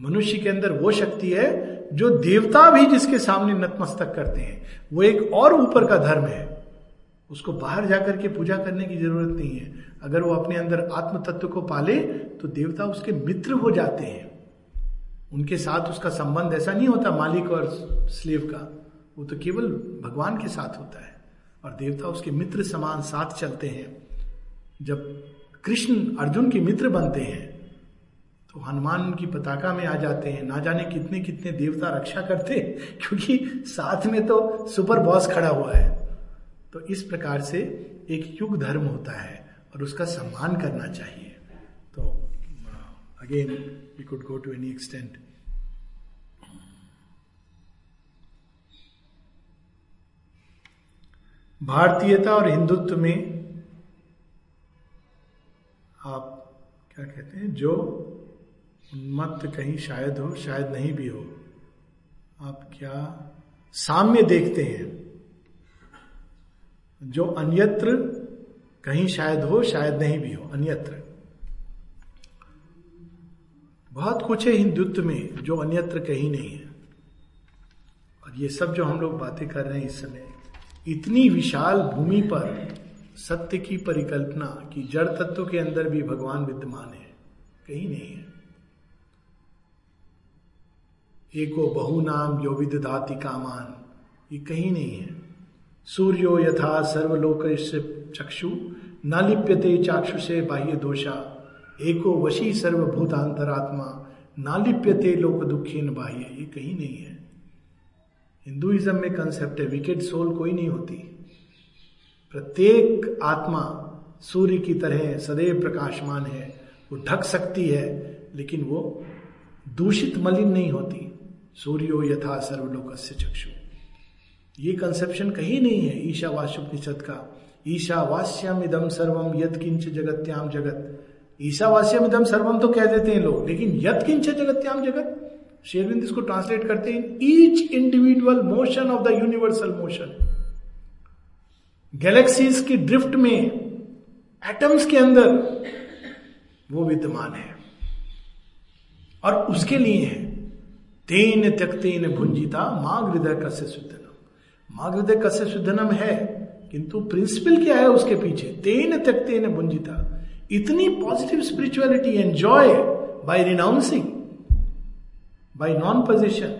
मनुष्य के अंदर वो शक्ति है जो देवता भी जिसके सामने नतमस्तक करते हैं, वो एक और ऊपर का धर्म है। उसको बाहर जाकर के पूजा करने की ज़रूरत नहीं है। अगर वो अपने अंदर आत्म तत्व को पाले तो देवता उसके मित्र हो जाते हैं। उनके साथ उसका संबंध ऐसा नहीं होता मालिक और स्लेव का। वो तो केवल भगवान के साथ होता है। और देवता उसके मित्र समान साथ चलते हैं। जब कृष्ण अर्जुन के मित्र बनते हैं तो हनुमान की पताका में आ जाते हैं। ना जाने कितने कितने देवता रक्षा करते क्योंकि साथ में तो सुपर बॉस खड़ा हुआ है। तो इस प्रकार से एक युग धर्म होता है और उसका सम्मान करना चाहिए। तो again we could go to any extent भारतीयता और हिंदुत्व में आप क्या कहते हैं? जो उन्मत्त कहीं शायद हो, शायद नहीं भी हो। आप क्या साम्य देखते हैं? जो अन्यत्र कहीं शायद हो, शायद नहीं भी हो, अन्यत्र। बहुत कुछ है हिंदुत्व में जो अन्यत्र कहीं नहीं है। और ये सब जो हम लोग बातें कर रहे हैं इस समय, इतनी विशाल भूमि पर सत्य की परिकल्पना कि जड़ तत्व के अंदर भी भगवान विद्यमान है, कहीं नहीं है। एको बहु नाम यो विदाति कामान। ये कहीं नहीं है। सूर्यो यथा सर्वलोक चक्षु, न लिप्यते चाक्षु से बाह्य दोषा। एको वशी सर्वभूतांतरात्मा, न लिप्यते लोक दुखी न बाह्य। ये कहीं नहीं है। हिंदुइज्म में कंसेप्ट है विकेट सोल कोई नहीं होती। प्रत्येक आत्मा सूर्य की तरह सदैव प्रकाशमान है। वो ढक सकती है, लेकिन वो दूषित मलिन नहीं होती। सूर्यो यथा सर्वलोक से चक्षु। ये कंसेप्शन कहीं नहीं है ईशा ईशावास्योपनिषद का। ईशा ईशावास्यम इदम सर्वम यद किंच जगत्याम जगत। ईशावास्यम इदम सर्वम तो कह देते हैं लोग, लेकिन यद किंच जगत्याम जगत, शेरविंद इसको ट्रांसलेट करते हैं each individual motion of the universal motion galaxies की ड्रिफ्ट में एटम्स के अंदर, वो विद्यमान है। और उसके लिए है। तेन त्यक्तेन भुंजिता माँ हृदय कस्य शुद्धनम। माँ हृदय कस्य शुद्धनम है किंतु प्रिंसिपल क्या है उसके पीछे? तेन त्यक्तेन भुंजिता इतनी positive spirituality enjoy by renouncing by non position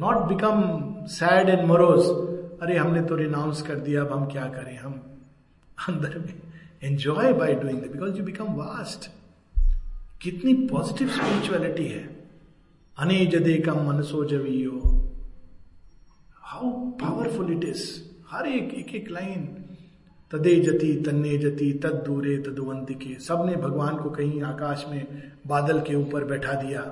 not become sad and morose अरे, हमने तो रिनाउंस कर दिया, अब हम क्या करें? हम अंदर में enjoy by doing because you become vast कितनी पॉजिटिव स्पिरिचुअलिटी है। अने जदे कम मनसो जवियो। हाउ पावरफुल इट इज़ हर एक एक एक लाइन तदे जति, तन्ने जति, तद दूरे तदुवंतिके सबने भगवान को कहीं आकाश में बादल के ऊपर बैठा दिया।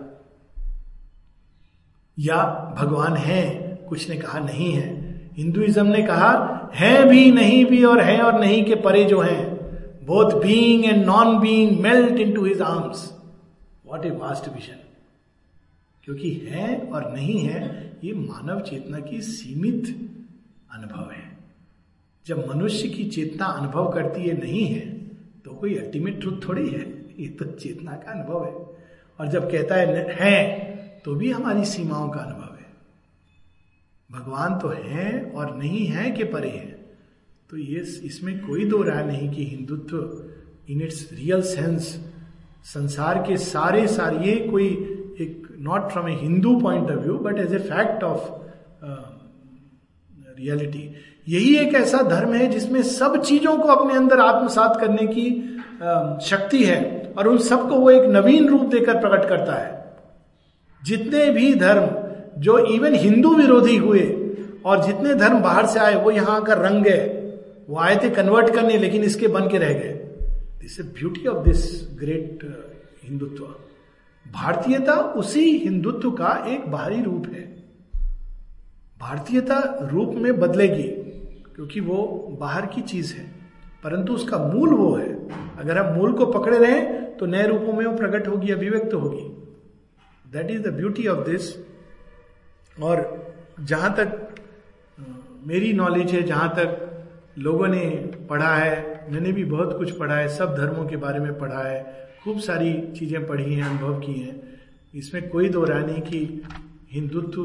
या भगवान है, कुछ ने कहा नहीं है। हिंदुइज्म ने कहा, है भी, नहीं भी, और है और नहीं के परे जो है। Both being and non being melt into his arms what a vast vision क्योंकि है और नहीं है, ये मानव चेतना की सीमित अनुभव है। जब मनुष्य की चेतना अनुभव करती है नहीं है तो कोई अल्टीमेट ट्रुथ थोड़ी है। ये तो चेतना का अनुभव है। और जब कहता है है तो भी हमारी सीमाओं का अनुभव है। भगवान तो है और नहीं है कि परे है। तो ये इसमें कोई दो राय नहीं कि Hindutva in its real sense संसार के सारे सारे, ये कोई एक not from a Hindu point of view but as a fact of reality यही एक ऐसा धर्म है जिसमें सब चीज़ों को अपने अंदर आत्मसात करने की uh, शक्ति है और उन सबको वो एक नवीन रूप देकर प्रकट करता है। जितने भी धर्म जो इवन हिंदू विरोधी हुए और जितने धर्म बाहर से आए वो यहाँ आकर रंग गए। वो आए थे कन्वर्ट करने लेकिन इसके बन के रह गए। This beauty of this great Hindutva भारतीयता उसी हिंदुत्व का एक बाहरी रूप है। भारतीयता रूप में बदलेगी, क्योंकि वो बाहर की चीज़ है, परंतु उसका मूल वो है। अगर हम मूल को पकड़े रहें तो नए रूपों में वो प्रकट होगी, अभिव्यक्त होगी। That is the beauty of this और जहाँ तक मेरी नॉलेज है, जहाँ तक लोगों ने पढ़ा है, मैंने भी बहुत कुछ पढ़ा है, सब धर्मों के बारे में पढ़ा है खूब सारी चीज़ें पढ़ी हैं, अनुभव की हैं। इसमें कोई दो राय नहीं कि हिंदुत्व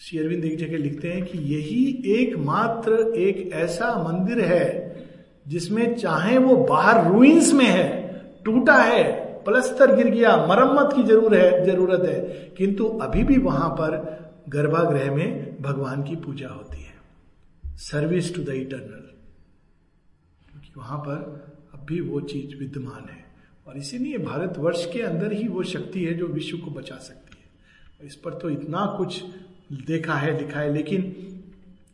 श्री अरविंद एक जगह लिखते हैं कि यही एकमात्र एक ऐसा मंदिर है जिसमें चाहे वो बाहर रूइंस में है, टूटा है, प्लस्तर गिर गया, मरम्मत की ज़रूर है, ज़रूरत है, किंतु अभी भी वहाँ पर गर्भागृह में भगवान की पूजा होती है। सर्विस टू द इटर्नल क्योंकि वहाँ पर भी वो चीज़ विद्यमान है। और इसीलिए भारतवर्ष के अंदर ही वो शक्ति है जो विश्व को बचा सकती है। इस पर तो इतना कुछ देखा है, लिखा है, लेकिन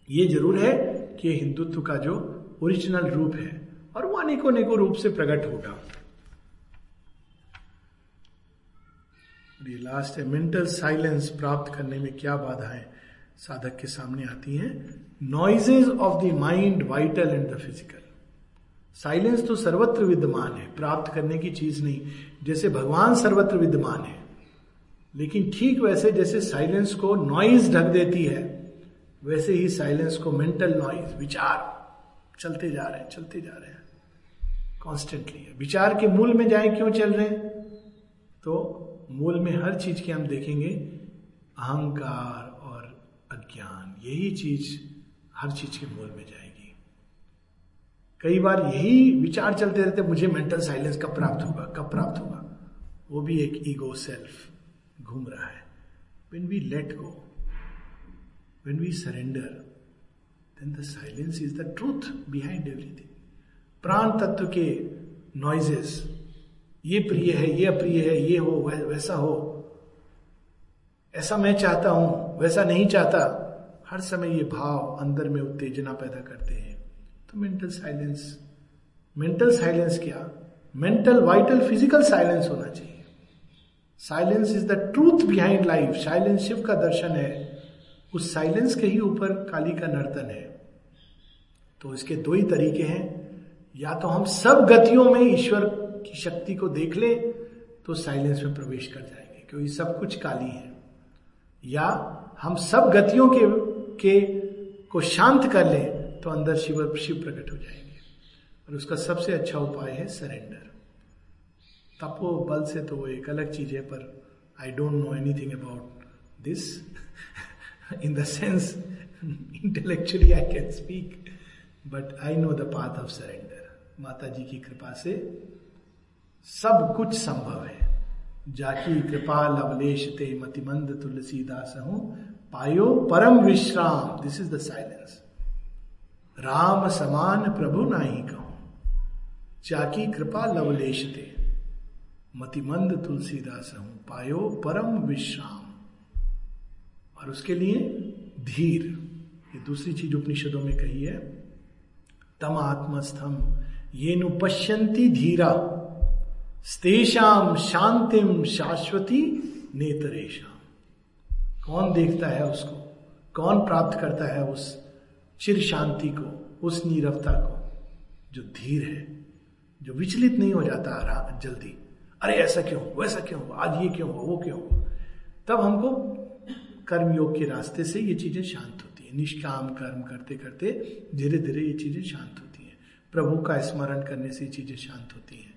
ये ज़रूर है कि हिंदुत्व का जो ओरिजिनल रूप है, और वो अनेकों अनेकों रूप से प्रकट होगा। ये लास्ट है मेंटल साइलेंस प्राप्त करने में क्या बाधाएँ साधक के सामने आती हैं? Noises of the mind vital and the physical silence तो सर्वत्र विद्यमान है, प्राप्त करने की चीज़ नहीं। जैसे भगवान सर्वत्र विद्यमान है, लेकिन ठीक वैसे जैसे साइलेंस को नॉइज़ ढक देती है, वैसे ही साइलेंस को मेंटल नॉइज़ विचार चलते जा रहे हैं, चलते जा रहे हैं। कॉन्स्टेंटली विचार के मूल में जाए, क्यों चल रहे हैं? तो मूल में हर चीज़ के हम देखेंगे, अहंकार और अज्ञान, यही चीज़ हर चीज़ के मूल में जाएगी। कई बार यही विचार चलते रहते, मुझे मेंटल साइलेंस कब प्राप्त होगा, कब प्राप्त होगा? वो भी एक ईगो सेल्फ घूम रहा है। When we let go when we surrender then the silence is the truth behind everything प्राण तत्व के नॉइजेस ये प्रिय है, ये अप्रिय है, ये हो वैसा हो। ऐसा मैं चाहता हूँ, वैसा नहीं चाहता। हर समय ये भाव अंदर में उत्तेजना पैदा करते हैं। तो मेंटल साइलेंस मेंटल साइलेंस क्या? मेंटल वाइटल फ़िज़िकल साइलेंस होना चाहिए। Silence is the truth behind life silence Shiva का दर्शन है। उस साइलेंस के ही ऊपर काली का नर्तन है। तो इसके दो ही तरीके हैं। या तो हम सब गतियों में ईश्वर की शक्ति को देख ले तो साइलेंस में प्रवेश कर जाएँगे, क्योंकि सब कुछ काली है। या हम सब गतियों के के को शांत कर ले तो अंदर शिव शिव प्रकट हो जाएँगे। और उसका सबसे अच्छा उपाय है सरेंडर तपो बल से तो वो एक अलग चीज़ है, पर I don't know anything about this in the sense intellectually I can speak but I know the path of surrender माता जी की कृपा से सब कुछ संभव है। जाकी कृपा लवलेश मतिमंद तुलसीदास हूँ, पायो परम विश्राम। This is the silence Ram समान प्रभु नाही कहूँ। जाकी कृपा लवलेश ते मतिमंद तुलसीदास हूँ, पायो परम विश्राम। और उसके लिए धीर। ये दूसरी चीज़ उपनिषदों में कही है। तम आत्मस्थम, ये नु पश्यंती धीरा। स्तेषाम शांतिम शाश्वती नेतरेशम कौन देखता है उसको? कौन प्राप्त करता है उस चिर शांति को, उस नीरवता को, जो धीर है, जो विचलित नहीं हो जाता जल्दी। अरे ऐसा क्यों वैसा क्यों आज ये क्यों हो वो क्यों हो तब हमको कर्मयोग के रास्ते से ये चीज़ें शांत होती है। निष्काम कर्म करते करते धीरे धीरे ये चीज़ें शांत होती हैं। प्रभु का स्मरण करने से ये चीज़ें शांत होती हैं।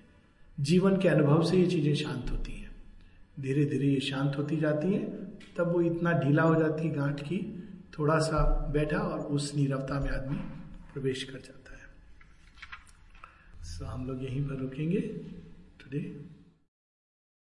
जीवन के अनुभव से ये चीज़ें शांत होती हैं। धीरे धीरे ये शांत होती जाती हैं, तब वो इतना ढीला हो जाती है गांठ की थोड़ा सा बैठा और उस नीरवता में आदमी प्रवेश कर जाता है। सो हम लोग यहीं पर रुकेंगे। टुडे